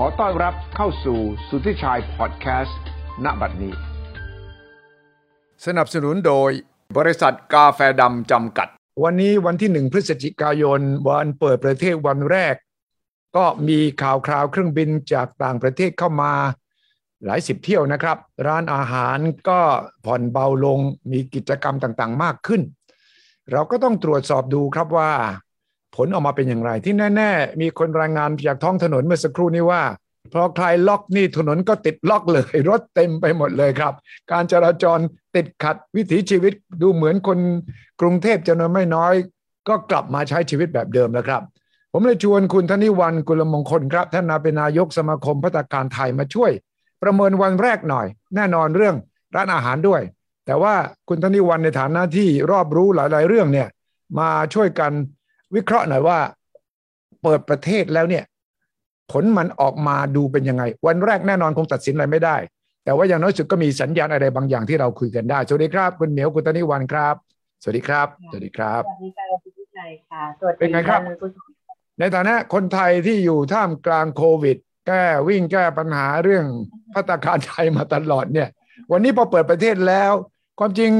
ขอต้อนรับเข้าสู่สุทธิชัยพอดแคสต์ณบัดนี้ สนับสนุนโดยบริษัทกาแฟดำจำกัด วันนี้วันที่หนึ่งพฤศจิกายน วันเปิดประเทศวันแรก ก็มีข่าวคราวเครื่องบินจากต่างประเทศเข้ามาหลายสิบเที่ยวนะครับ ร้านอาหารก็ผ่อนเบาลงมีกิจกรรมต่างๆ มากขึ้น เราก็ต้องตรวจสอบดูครับว่า ผลออกมาเป็นอย่างไร ที่แน่ ๆ มีคนรายงานจากท้องถนนเมื่อสักครู่นี้ว่า พอใครล็อกนี่ถนนก็ติดล็อกเลย รถเต็มไปหมดเลยครับ การจราจรติดขัดวิถีชีวิตดูเหมือนคนกรุงเทพจำนวนไม่น้อย ก็กลับมาใช้ชีวิตแบบเดิมแล้วครับ ผมเลยชวนคุณธนิวันกุลมงคลครับท่านนาเป็นนายกสมาคมพัตตาการไทยมาช่วย ประเมินวันแรกหน่อย แน่นอนเรื่องร้านอาหารด้วย แต่ว่าคุณธนิวันในฐานะที่รอบรู้หลาย ๆ เรื่องเนี่ยมาช่วยกัน วิเคราะห์หน่อยว่า เปิดประเทศแล้วเนี่ย ผลมันออกมาดูเป็นยังไง วันแรกแน่นอนคงตัดสินอะไรไม่ได้ แต่ว่าอย่างน้อยสุดก็มีสัญญาณอะไรบางอย่างที่เราคุยกันได้ สวัสดีครับ คุณเหมียวคุณธนิวันครับ สวัสดีครับ สวัสดีครับสวัสดีค่ะคุณผู้ชัยค่ะสวัสดีเป็นไงครับท่านผู้ชมในฐานะคนไทยที่อยู่ท่ามกลางโควิด แก้วิ่งแก้ปัญหาเรื่องพัตตาคารไทยมาตลอดเนี่ย วันนี้พอเปิดประเทศแล้ว ความจริง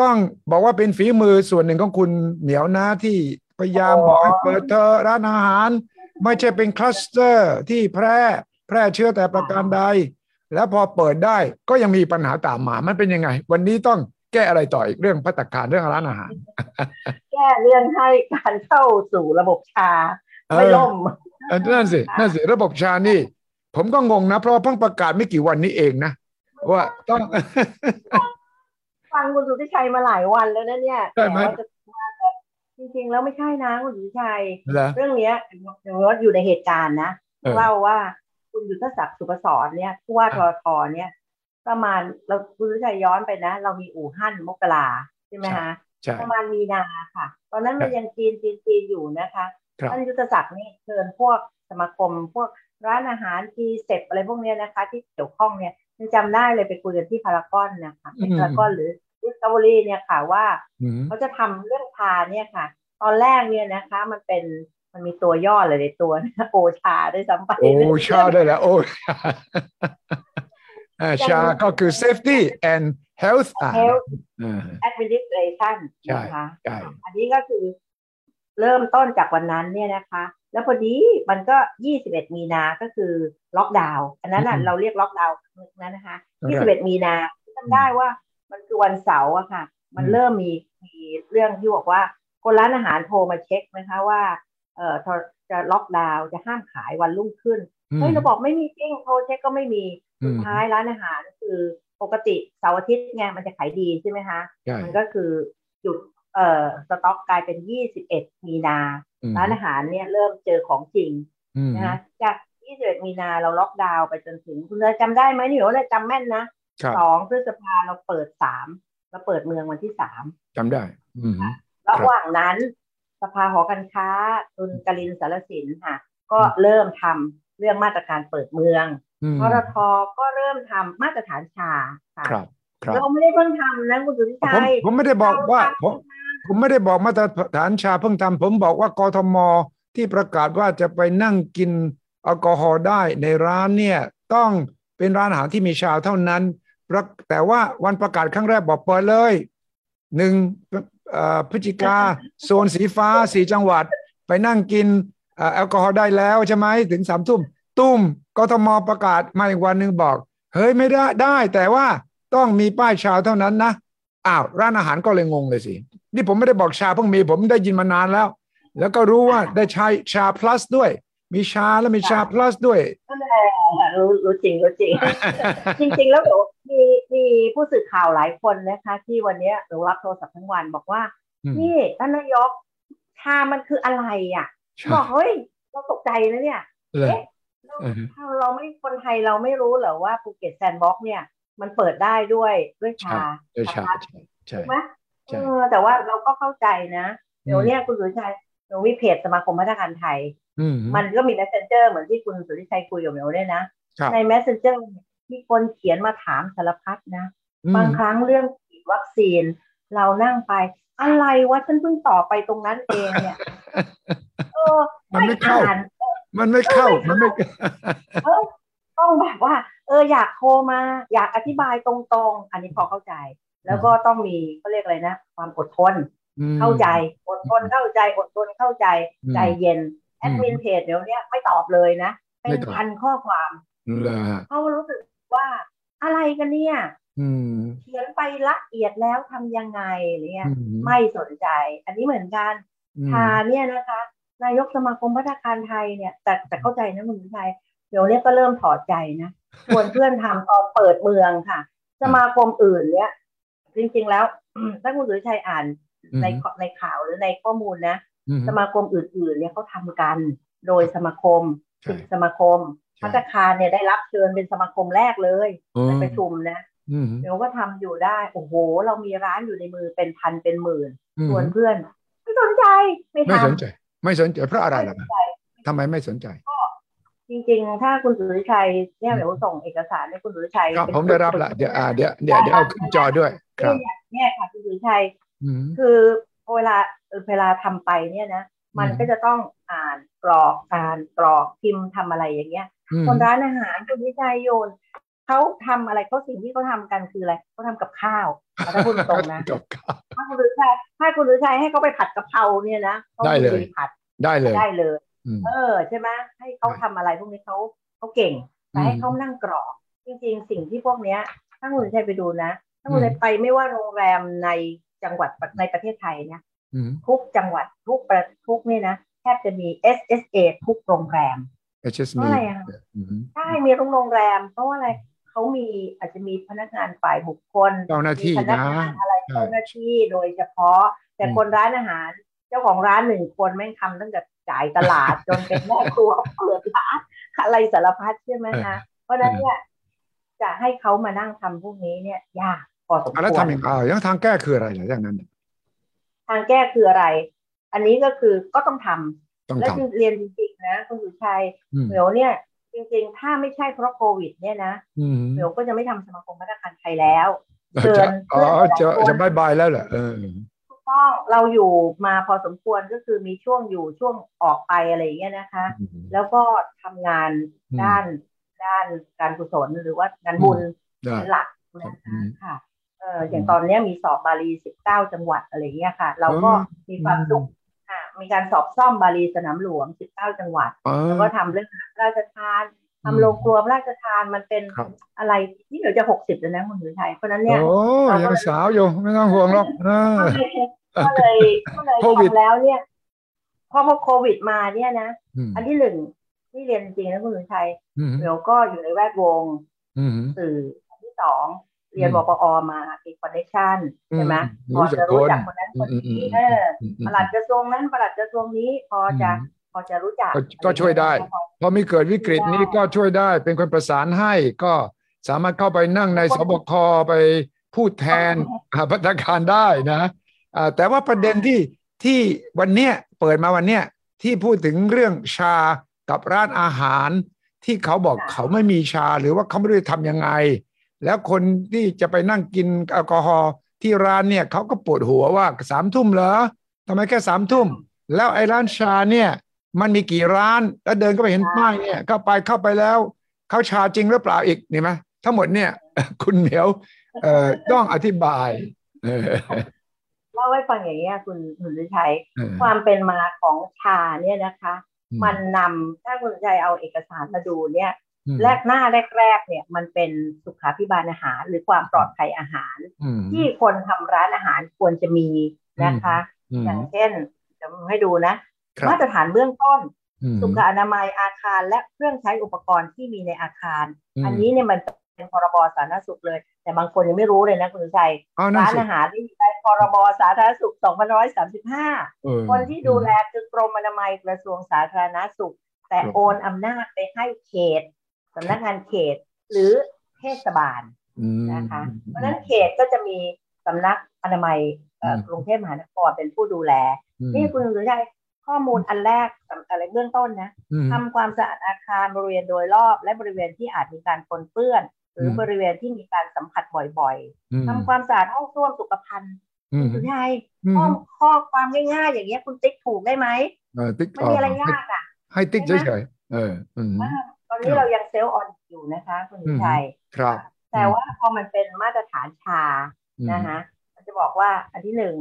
ต้องบอกว่าเป็นฝีมือส่วนหนึ่งของคุณเหนียวนะที่ พยายามบอกให้เปิดเถอะร้านอาหาร ไม่ใช่เป็นคลัสเตอร์ที่แพร่แพร่เชื้อแต่ประการใด แล้วพอเปิดได้ก็ยังมีปัญหาตามมา มันเป็นยังไง วันนี้ต้องแก้อะไรต่ออีกเรื่องพัตตาคารเรื่องร้านอาหาร แก้เรื่องให้การเข้าสู่ระบบ SHAไม่ล่มเออนั่นสินั่นสิระบบชานี่ ผมก็งงนะ เพราะว่าเพิ่งประกาศไม่กี่วันนี้เองนะว่าต้อง ฟังคุณสุทธิชัยมาหลายวันแล้วนะเนี่ยใช่ไหมแต่ว่าจะว่าแบบ จริงๆแล้วไม่ใช่นะคุณสุทธิชัยเหรอเรื่องเนี้ยถือว่าอยู่ในเหตุการณ์นะเออเล่าว่าคุณยุทธศักดิ์สุปสรเนี่ยผู้ว่าทอะทเนี่ย ประมาณเราคุณสุทธิชัยย้อนไปนะ เรามีอู่ฮั่นมกราใช่ไหมฮะใช่ประมาณมีนาค่ะ ตอนนั้นมันยังจีนจีนจีนอยู่นะคะครับท่านยุทธศักดิ์นี่เชิญพวกสมาคม พวกร้านอาหาร TCEB อะไรพวกเนี้ยนะคะ ที่เกี่ยวข้องเนี่ยยังจำได้เลยไปคุยกันที่พารากอนนะคะที่พารากอนหรือดิสคัฟเวอรี่เนี่ยค่ะว่าอืมเขาจะทำเรื่อง SHA เนี่ยค่ะ ตอนแรกเนี่ยนะคะ มันเป็นมันมีตัวย่อเลยในตัวนะ OSHA ด้วยซ้ำไป OSHA ได้แล้วโอ้อ่า SHA ก็คือ safety and health อ่า Health อ่า administration ใช่นะคะใช่อันนี้ก็คือเริ่มต้นจากวันนั้นเนี่ยนะคะ แล้วพอดีมันก็ 21 มีนาก็คือล็อกดาวน์อันนั้นน่ะเราเรียกล็อกดาวน์นั้นนะคะ 21 มีนาจำได้ว่ามันคือวันเสาร์อะค่ะ มันเริ่มมีมีเรื่องที่บอกว่า คนร้านอาหารโทรมาเช็คนะคะว่าเอ่อจะล็อกดาวน์จะห้ามขายวันรุ่งขึ้นเฮ้ยเราบอกไม่มีจริงโทรเช็คก็ไม่มีอืสุมดท้ายร้านอาหารคือปกติเสาร์อาทิตย์ไงมันจะขายดีใช่ไหมคะใช่มันก็คือหยุดเอ่อสต็อกกลายเป็น 21 มีนาอืมร้านอาหารเนี่ยเริ่มเจอของจริงอืมนะคะจาก 21 มีนาเราล็อกดาวน์ไปจนถึงคุณจะจำได้ไหมนี่เราจำแม่นนะครับสองพฤษภาเราเปิดสามเราเปิดเมืองวันที่สามจำได้อืม ระหว่างนั้นสภาหอการค้าตุนกลินสารสินค่ะ ก็เริ่มทำเรื่องมาตรการเปิดเมืองอืมพรทก็เริ่มทำมาตรฐานชาค่ะครับครับเราไม่ได้เพิ่งทำนะคุณสุทธิผมชัยผมไม่ได้บอกว่าเรผมผมไม่ได้บอกมาตรฐานชาเพิ่งทำผมบอกว่ากทมที่ประกาศว่าจะไปนั่งกินแอลกอฮอล์ได้ในร้านเนี่ยต้องเป็นร้านอาหารที่มีชาเท่านั้นประแต่ว่าวันประกาศครั้งแรกบอกเปิดเลยหนึ่งเอ่อ พฤศจิกาโซนสีฟ้าสีจังหวัด ไปนั่งกินเอ่อแอลกอฮอล์ได้แล้วใช่ไหมถึงสามทุ่มตุ้มกทมประกาศมาอีกวันหนึ่งบอก เฮ้ยไม่ได้ได้ แต่ว่าต้องมีป้ายชาเท่านั้นนะอ้าวร้านอาหารก็เลยงงเลยสิ นี่ผมไม่ได้บอกชาเพิ่งมีผมได้ยินมานานแล้ว แล้วก็รู้ว่าได้ใช้ชา plus ด้วย มีชาแล้วมีชา plus ด้วย นั่นแหละรู้รู้จริงรู้จริง จริง ๆ แล้วเดี๋ยวมีมีผู้สื่อข่าวหลายคนนะคะ ที่วันเนี้ยหนูรับโทรศัพท์ทั้งวันบอกว่าอืมนี่ท่านนายก SHA มันคืออะไรอะ SHA บอกเฮ้ยเราตกใจนะเนี่ยเลยเอ๊ะเราอือฮึถ้าเราไม่คนไทยเราไม่รู้เหรอว่าภูเก็ต Sandbox เนี่ย มันเปิดได้ด้วยด้วย SHA ด้วย SHA SHAใช่ใช่ถูกไหมใช่เออแต่ว่าเราก็เข้าใจนะเดี๋ยวเนี้ยคุณสุทธิชัยหนูมีเพจสมาคมพัฒนาการไทยอื มมันก็มี messenger เหมือนที่คุณสุทธิชัยคุยกับหนูเนี่ยนะครับใน messenger มีคนเขียนมาถามสารพัดนะอืมบางครั้งเรื่องฉีดวัคซีน เรานั่งไป อะไรวะฉันเพิ่งต่อไปตรงนั้นเองเนี่ยเออมันไม่เข้าอ่านมันไม่เข้า มันไม่เออต้องแบบว่า เออ อยากโทรมา อยากอธิบายตรงๆ อันนี้พอเข้าใจ แล้วก็ต้องมีเขาเรียกอะไรนะ ความอดทน เข้าใจ อดทนเข้าใจ อดทนเข้าใจ ใจเย็น แอดมินเพจเดี๋ยวนี้ไม่ตอบเลยนะ เป็นพันข้อความเหรอเขารู้สึกว่าอะไรกันเนี่ยอืมเขียนไปละเอียดแล้วทำยังไงอะไรเงี้ยอืมไม่สนใจ อันนี้เหมือนกันอืมชาเนี่ยนะคะ นายกสมาคมพัฒนาคารไทยเนี่ย แต่แต่เข้าใจนะคุณสุชัยเดี๋ยวเนี้ยก็เริ่มถอดใจนะชวนเพื่อนทำตอนเปิดเมืองค่ะ สมาคมอื่นเนี่ยจริงๆแล้วถ้าคุณสุชัยอ่านในในข่าวหรือในข้อมูลนะอืม สมาคมอื่นๆเนี่ยเขาทำกัน โดยสมาคมใช่สิบสมาคมใช่พัฒนาคารเนี่ยได้รับเชิญเป็นสมาคมแรกเลยอืมไปประชุมนะอืมเดี๋ยวก็ทำอยู่ได้ โอ้โห เรามีร้านอยู่ในมือเป็นพันเป็นหมื่นอืมชวนเพื่อน ไม่สนใจไม่ไม่ทำสนใจ ไม่สนใจเพราะอะไรไม่ล่ะสนใจทำไมไม่สนใจจริงๆ ถ้าคุณสุริชัยเนี่ยเดี๋ยวส่งเอกสารให้คุณสุริชัยครับเป็นผมได้รับละเดี๋ยวอ่าเดี๋ยวเดี๋ยวเดี๋ยวเอาขึ้นจอด้วย ครับ เนี่ยเนี่ยค่ะคุณสุริชัยอืมคือเวลา เออเวลาทำไปเนี่ยนะมันอืมก็จะต้องอ่านกรอกอ่านกรอกพิมพ์ทำอะไรอย่างเงี้ยอืมคนร้านอาหารคุณวิชัยโยนเขาทำอะไรเขาสิ่งที่เขาทำกันคืออะไรเขาทำกับข้าวเอาถ้าพูดตรงๆนะกับข้าวถ้าคุณฤทัยถ้าคุณฤทัยให้เขาไปผัดกะเพราเนี่ยนะเขาได้เลยมีผัดได้เลยได้เลยอืมเออใช่ไหมให้เขาใช่ทำอะไรพวกนี้เขาเขาเก่งแต่อืมให้เขานั่งกรอกจริงๆ สิ่งที่พวกเนี้ย ถ้าคุณฤทัยไปดูนะ ถ้าคุณฤทัยไปไม่ว่าโรงแรมในจังหวัดในประเทศไทยเนี่ยอืม ทุกจังหวัดทุกประทุกเนี่ยนะแทบจะมี SSA ทุกโรงแรมเอชเอสเพราะอะไรอะอืมใช่มีโรงแรม เพราะว่าอะไรเขามีอาจจะมีพนักงานฝ่ายบุคคลเจ้าหน้าที่มีพนันะกงานอะไรใช่เจ้าหน้าที่โดยเฉพาะ แต่อืมคนร้านอาหาร เจ้าของร้านหนึ่งคนแม่งทำตั้งแต่จ่ายตลาดจนเป็นแม่ครัวเปิดร้านอะไรสารพัดใช่ไหมคะเพราะฉะนั้นเนี่ยจะให้เขามานั่งทำพวกนี้เนี่ยยากพอสมอะแล้วควรทำอย่างไรยังทางแก้คืออะไรเหรออย่างนั้น ทางแก้คืออะไร อันนี้ก็คือก็ต้องทำต้องและทคือเรียนจริงๆนะคุณสุชัยำอืมเหมียวเนี่ย จริงๆ ถ้าไม่ใช่เพราะโควิด เนี่ยนะอืมเหมียวก็จะไม่ทำสมาคมพัฒนาคารไทยแล้วเชิจะญอ๋อเพื่อนหลายๆคนจะจะบายบายแล้วเหรอเออถูกต้องเราอยู่มาพอสมควรก็คือมีช่วงอยู่ช่วงออกไปอะไรอย่างเงี้ยนะคะอืมแล้วก็ทำงานอืมด้านด้านการกุศลหรือว่างานบุญได้เป็นหลักนะอืคะมค่ะ เอออย่างตอนเนี้ยมีสอบบาลีสิบเก้าจังหวัดอะไรเงี้ยค่ะ เราก็มีความสุขค่ะมีการสอบซ่อมบาลีสนามหลวงสิบเก้าจังหวัดอ๋อแล้วก็ทำเรื่องอาหารพระราชทานอืมทำโรงครัวพระราชทานมันเป็นครับอะไรที่เดี๋ยวจะหกสิบแล้วนะคุณหรือไทยเพราะฉะนั้นเนี่ยโอ้ยังสาวอยู่ไม่ต้องห่วงหรอกเออก็เลยก็เลยโควิดทำแล้วเนี่ยพอพอโควิดมาเนี่ยนะอืมอันที่หนึ่งที่เรียนจริงๆนะคุณหรือไทยอืมเดี๋ยวก็อยู่ในแวดวงอืมสื่ออันที่สอง เรียนอืวมปอมามีคอนเนคชั่นใช่ไหมอืมพอจะรู้จักรู้จักคนนั้นอืคมนอืมอืนี้มเอออืมอืมปลัดกระทรวงนั้นปลัดกระทรวงนี้พอจะอืมพอจะรู้จักก็ก็ช่วยได้พอพอมีเกิดวิกฤตนี้ก็ช่วยได้ เป็นคนประสานให้ก็สามารถเข้าไปนั่งในสบคไปพูดแทนอ่าพัฒนาการได้นะอ่าแต่ว่าประเด็นที่ที่วันเนี้ยเปิดมาวันเนี้ยที่พูดถึงเรื่องชากับร้านอาหาร ที่เขาบอกเขาไม่มีชาหรือว่าเขาไม่รู้จะทำยังไง แล้วคนที่จะไปนั่งกินแอลกอฮอล์ที่ร้านเนี่ยเขาก็ปวดหัวว่าสามทุ่มเหรอทำไมแค่สามทุ่ม แล้วไอ้ร้านชาเนี่ยมันมีกี่ร้าน แล้วเดินก็ไปเห็นป้ายเนี่ยเข้าไปเข้าไปแล้วเขาชาจริงหรือเปล่าอีกนี่ไหมทั้งหมดเนี่ย คุณเหมียวเอ่อต้องอธิบายเออเล่าให้ฟังอย่างนี้ยคุณคุณฤทัยเออความเป็นมาของชาเนี่ยนะคะอืมมันนำถ้าคุณฤทัยเอาเอกสารมาดูเนี่ยอืม แรกหน้าแรก ๆ เนี่ย มันเป็นสุขาภิบาลอาหาร หรือความปลอดภัยอาหารอืมที่คนทำร้านอาหารควรจะมีนะคะอืมอย่างเช่นจะให้ดูนะครับมาตรฐานเบื้องต้นอืมสุขอนามัยอาคารและเครื่องใช้อุปกรณ์ที่มีในอาคารอืมอันนี้เนี่ยมันเป็นพรบสาธารณสุขเลย แต่บางคนยังไม่รู้เลยนะคุณชัยเอานั่นร้านสิอาหารที่อยู่ในพรบสาธารณสุข2535เออคนที่ดูแลคือกรมอนามัยกระทรวงสาธารณสุข แต่ครับโอนอำนาจไปให้เขต สำนักงานเขตหรือเทศบาลอืมนะคะเพราะฉะนั้นเขตก็จะมีสำนักอนามัยเอ่ออืมกรุงเทพมหานครเป็นผู้ดูแลอืมนี่คุณสุชัยข้อมูลอันแรกสำอะไรเบื้องต้นนะอืมทำความสะอาดอาคารบริเวณโดยรอบ และบริเวณที่อาจมีการปนเปื้อน หรืออมบริเวณที่มีการสัมผัสบ่อยอืมๆทำความสะอาดห้องส้วมสุขภัณฑ์อืมสุชัยอืมข้อข้อความง่ายๆ อย่างเงี้ยคุณติ๊กถูกได้ไหมเออติ๊กไม่มีอะไรยากอะให้ติ๊กใช่ไหมเฉยเอออืมว่า ตอนนี้เรายังเซลล์ออนอยู่นะคะคุณวิชัยครับ แต่ว่าพอมันเป็นมาตรฐานชาอืมนะคะมันจะบอกว่าอันที่หนึ่ง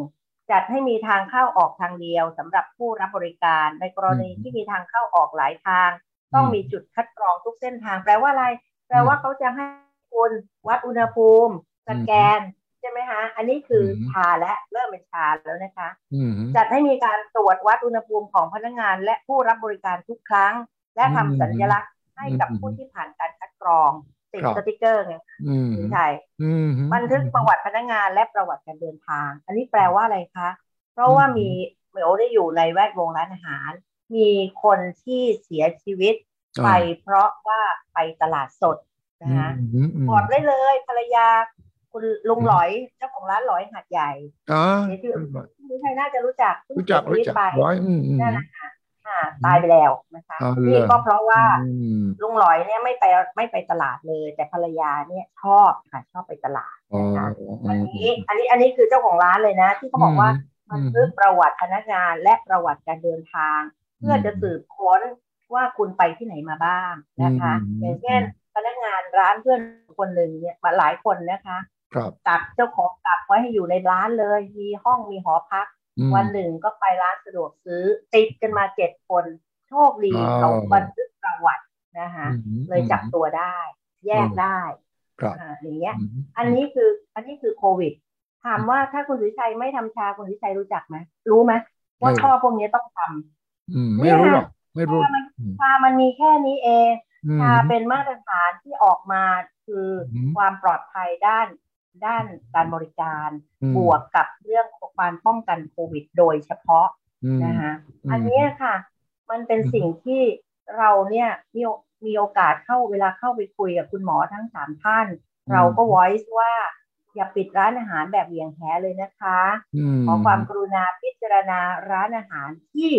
จัดให้มีทางเข้าออกทางเดียวสำหรับผู้รับบริการ ในกรณีที่มีทางเข้าออกหลายทาง ต้องมีจุดคัดกรองทุกเส้นทาง แปลว่าอะไร แปลว่าเขาจะให้คุณวัดอุณหภูมิ สแกนใช่ไหมคะอันนี้คืออมชาและเริ่มเป็นชาแล้วนะคะอืมจัดให้มีการตรวจวัดอุณหภูมิของพนักงาน และผู้รับบริการทุกครั้ง และทำอืมสัญลักษณ์ ให้กับอืมผู้ที่ผ่านการคัดกรองติดครับสติกเกอร์ไงอืมคุณชัยอืมบันทึกประวัติพนักงานและประวัติการเดินทาง อันนี้แปลว่าอะไรคะ เพราะว่าอืมมีเหมียวได้อยู่ในแวดวงร้านอาหาร มีคนที่เสียชีวิตอ่าไปเพราะว่าไปตลาดสดนะคะอืมอืมบอกได้เลยภรรยา คุณลุงหลอยเจ้าของร้านหลอยหัดใหญ่อ่าเสียชีวิตคุณชัยน่าจะรู้จักเพิ่งรู้จักเสียชีรู้วิตจักไปร้อยอืมอืมนั่นนะคะ อ่าตายไปแล้วนะคะอ๋อเหรอนี่ก็เพราะว่าอืมลุงหลอยเนี่ยไม่ไปไม่ไปตลาดเลย แต่ภรรยาเนี่ยชอบค่ะชอบไปตลาดอ๋ออันนี้อันนี้อันนี้คือเจ้าของร้านเลยนะ ที่เขาบอกว่าอืมบันทึกประวัติพนักงานและประวัติการเดินทาง เพื่อจะสืบค้นว่าคุณไปที่ไหนมาบ้างนะคะอืมอย่างเช่นพนักงานร้านเพื่อนคนหนึ่งเนี่ยมาหลายคนนะคะครับกักเจ้าของกักไว้ให้อยู่ในร้านเลย มีห้องมีหอพักอืม วันหนึ่งก็ไปร้านสะดวกซื้อ ติดกันมาเจ็ดคน โชคดีว้าวเขาบันทึกประวัตินะคะอืมเลยจับตัวได้ แยกได้ครับอ่าอย่างเงี้ยอืมอันนี้คืออันนี้คือโควิด ถามว่าถ้าคุณสุวิชัยไม่ทำชาคุณสุวิชัยรู้จักไหมรู้ไหมว่าข้อพวกนี้ต้องทำอืม ไม่รู้หรอกไม่รู้ชามันอืมชามันมีแค่นี้เองอืมชาเป็นมาตรฐานที่ออกมาคืออมความปลอดภัยด้าน ด้านการบริการอืมบวกกับเรื่องของการป้องกันโควิด โดยเฉพาะอืมนะคะอืมอันเนี้ยค่ะ มันเป็นอืมสิ่งที่เราเนี่ยมีโอมีโอกาสเข้าเวลาเข้าไปคุยกับคุณหมอทั้งสามท่าน เราก็ voice ว่าอย่าปิดร้านอาหารแบบเหวี่ยงแหเลยนะคะอืมขอความกรุณาพิจารณาร้านอาหารที่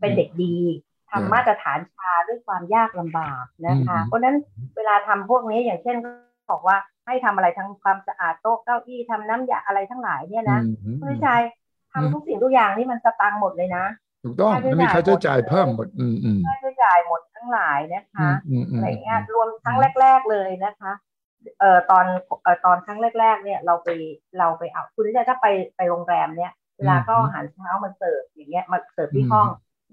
เป็นเด็กดีอืมทำมาตรฐานชาด้วยความยากลำบากนะคะอืมเพราะฉะนั้นเวลาทำพวกนี้อย่างเช่น บอกว่าให้ทำอะไรทั้งความสะอาดโต๊ะเก้าอี้ทำน้ำยาอะไรทั้งหลายเนี่ยนะอืมคุณวิชัยทำทุกสิ่งทุกอย่างนี่มันสตังค์หมดเลยนะถูกต้องค่าใช้ไม่มีค่าใช้จ่าจ่ายยหมดเพิ่มหมดอืมอืมค่าใช้จ่ายหมดทั้งหลายนะคะอืมอืมอะไรเงี้ยรวมครั้งแรก ๆเลยนะคะเอ่อตอนเอ่อตอนครั้งแรก ๆ เนี่ยเราไปเราไปเอาคุณวิชัยถ้าไปไปโรงแรมเนี่ยเวลาก็อาหารเช้ามันเสิร์ฟอย่างเงี้ยมาเสิร์ฟที่ห้อง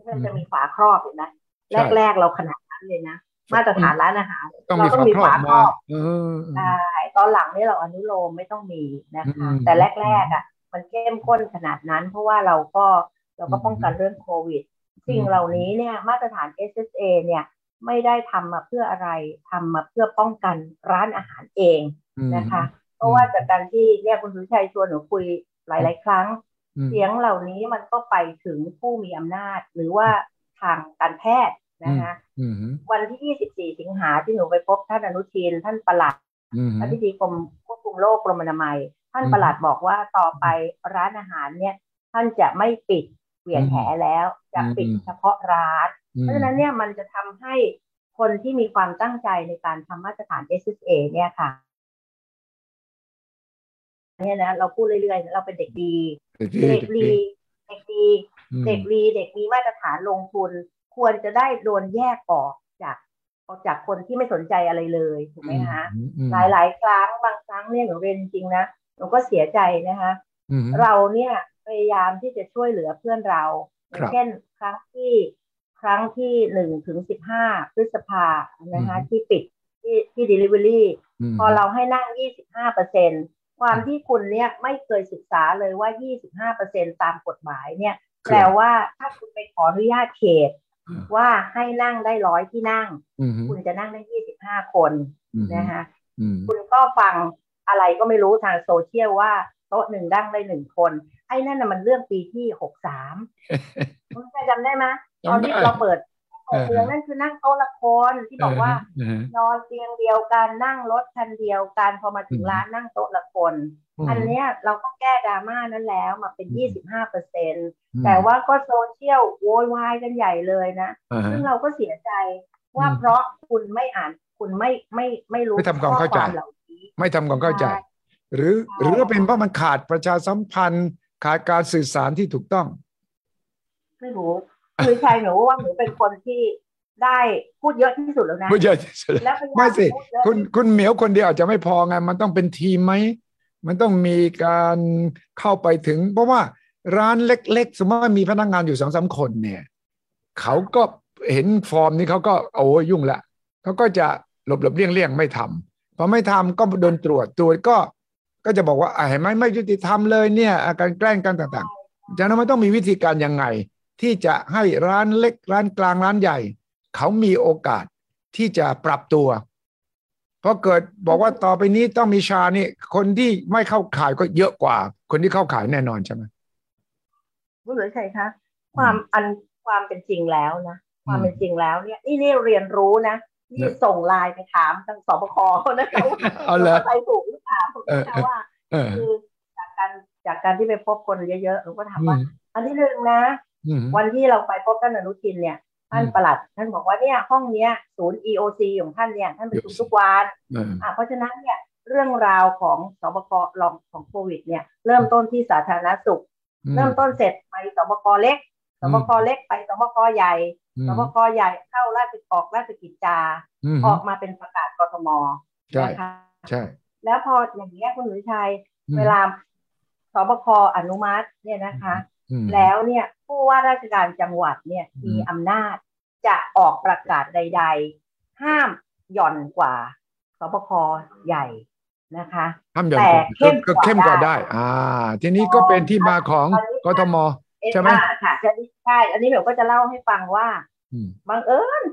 มันจะมีฝาครอบเห็นไหมแรก ๆ เราขนาดนั้นเลยนะ มาตรฐานร้านอาหารต้องเรามีต้องฝามีครอบฝาครมาอบเออใช่ตอนหลังนี่เราอนุโลมไม่ต้องมีนะคะอืมแต่แรกๆอะ มันเข้มข้นขนาดนั้น เพราะว่าเราก็เราก็ป้องกันเรื่องโควิด สิ่งเหล่านี้เนี่ยมาตรฐาน SSA เนี่ยไม่ได้ทำมาเพื่ออะไรทำมาเพื่อป้องกันร้านอาหารเองอืมนะคะ เพราะว่าจากการที่เนี่ยคุณสุชัยชวนหนูคุยหลาย ๆ ครั้งอืมเสียงเหล่านี้มันก็ไปถึงผู้มีอำนาจ หรือว่าทางการแพทย์ นะคะอืมวันที่ 24 สิงหาที่หนูไปพบท่านอนุทินท่านประหลัดอืมอธิบดีกรมควบคุมโรคกรมอนามัย ท่านอืมประหลัดบอกว่าต่อไปร้านอาหารเนี่ย ท่านจะไม่ปิดเหวี่ยงแหแล้วจะปิดอืมเฉพาะร้านอืมเพราะฉะนั้นเนี่ยมันจะทำให้คนที่มีความตั้งใจในการทำมาตรฐาน SSA เนี่ยค่ะเนี่ยนะเราพูดเรื่อยๆ เราเป็นเด็กดี เด็กดี เด็กดีอืมเด็กดี เด็กมีมาตรฐานลงทุน ควรจะได้โดนแยกออกจากออกจากคนที่ไม่สนใจอะไรเลยถูกไหมคะอืมอืมหลายหลายๆครั้งบางครั้งเนี่ยหนูเรียนจริงๆนะหนูก็เสียใจนะคะอืมเราเนี่ยพยายามที่จะช่วยเหลือเพื่อนเราอครัย่างบเช่นครั้งที่ครั้งที่หนึ่งถึงสิบห้าพฤษภานะคะอืมที่ปิดที่ที่ delivery มพอเราให้นั่ง25เปอร์เซ็นความที่คุณเนี่ยไม่เคยศึกษาเลยว่า 25เปอร์เซ็นตามกฎหมายเนี่ยครับแปลว่าถ้าคุณไปขออนุญาตเขตอืม ว่าให้นั่งได้ร้อยที่นั่งอืมคุณจะนั่งได้25คนอืมนะคะอืมคุณก็ฟังอะไรก็ไม่รู้ทางโซเชียลว่าโต๊ะหนึ่งนั่งได้หนึ่งคน ไอ้นั่นน่ะมันเรื่องปีที่หกสามคุณจำได้ไหมตอนที่จำได้เราเปิด เปิดเออเมืองนั่นคือนั่งโต๊ะละคนที่บอกว่าเออนอนเตียงเดียวกันนั่งรถคันเดียวกันพอมาถึงอืมร้านนั่งโต๊ะละคนมอันเนี้ยเราก็แก้ดราม่านั้นแล้วมาเป็น25เปอร์เซ็นอืมแต่ว่าก็โซเชียลโวยวายกันใหญ่เลยนะอ่าฮะซึ่งเราก็เสียใจว่าอืมเพราะคุณไม่อ่านคุณไม่ไม่ไม่รู้ไม่ทำความเข้าใจข้อเหล่านี้ไม่ทำความเข้าใจใช่หรือใช่หรือว่าเป็นเพราะมันขาดประชาสัมพันธ์ ขาดการสื่อสารที่ถูกต้อง ไม่รู้ คือชัยหนูว่าหนูเป็นคนที่ได้พูดเยอะที่สุดแล้วนะพูดเยอะที่สุดแล้วพยายามไม่สิพูดเยอะคุณคุณเหมียวคนเดียวอาจจะไม่พอไงมันต้องเป็นทีมไหมมันต้องมีการเข้าไปถึง เพราะว่าร้านเล็ก ๆ สมมติว่ามีพนักงานอยู่สองสามคนเนี่ย เขาก็เห็นฟอร์มนี้เขาก็โอ้ยยุ่งละเขาก็จะหลบหลบเลี่ยงเลี่ยงไม่ทำพอไม่ทำก็โดนตรวจตรวจก็ ก็จะบอกว่าอะเห็นไหมไม่ยุติธรรมเลยเนี่ยอะการแกล้งกันต่างๆจากนั้นมันต้องมีวิธีการยังไง ที่จะให้ร้านเล็กร้านกลางร้านใหญ่ เขามีโอกาสที่จะปรับตัวเพราะเกิดบอกว่าต่อไปนี้ต้องมีชานี่ คนที่ไม่เข้าขายก็เยอะกว่า คนที่เข้าขายแน่นอนใช่ไหมคุณหรือชัยคะความอันความเป็นจริงแล้วนะความเป็นจริงแล้วเนี่ยนี่นี่เรียนรู้นะนี่ส่งไลน์ไปถามทางสบคนะคะว่าเอาเลยใครถูกหรือเปล่าเออนะคะว่าเออคือจากการจากการที่ไปพบคนเยอะๆหนูก็ถามว่าอืมอันที่หนึ่งนะอืม วันที่เราไปพบท่านอนุทินเนี่ย ท่านอืมประหลัด ท่านบอกว่าเนี่ยห้องเนี้ยศูนย์ EOC ของท่านเนี่ยท่านประชุมทุกวันเอออะเพราะฉะนั้นเนี่ยเรื่องราวของสบครองของโควิด เนี่ย เริ่มต้นที่สาธารณสุข เริ่มต้นเสร็จไปสบคเล็กสบคเล็กไปสบคใหญ่อืมสบคใหญ่เข้าราชออกราชกิจจาอืมออกมาเป็นประกาศกทมใช่นะคะใช่ แล้วพออย่างนี้ยคุณหนุชัยอืมเวลาสบคอนุมัติเนี่ยนะคะอืม แล้วเนี่ยผู้ว่าราชการจังหวัดเนี่ยอืมมีอำนาจจะออกประกาศใด ๆ ห้ามหย่อนกว่าสบคใหญ่นะคะห้ามหย่อนแต่กว่าเข้มก็กว่าเข้มกว่าได้ได้ อ่า ทีนี้ก็เป็นที่มาของตอนนี้กทมใช่ไหมอ่าค่ะใช่ใช่อันนี้หนูก็จะเล่าให้ฟังว่าอืมบังเอิญ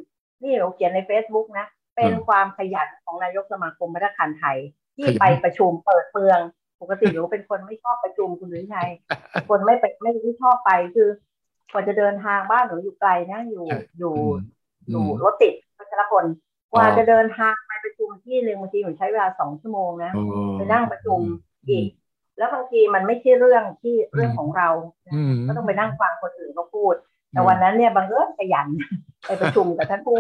นี่หนูเขียนใน Facebook นะ เป็นอืมความขยันของนายกสมาคมมาตรการไทย ที่ขยันไปประชุมเปิดเมือง ปกติหนูเป็นคนไม่ชอบประชุมคุณหรือชัยเป็นคนไม่ไปไม่ไม่ชอบไปคือกว่าจะเดินทางบ้านหนูอยู่ไกลนะอยู่ใช่อยู่อืมอยู่รถติดพัชรพลกว่าอ๋อจะเดินทางไปประชุมที่หนึ่งบางทีหนูใช้เวลาสองชั่วโมงนะโอ้ไปนั่งประชุมอีกแล้วบางทีมันไม่ใช่เรื่องที่เรื่องของเราอืมก็ต้องไปนั่งฟังคนอื่นเขาพูด แต่วันนั้นเนี่ยบางเอิญขยันไปประชุมกับท่านผู้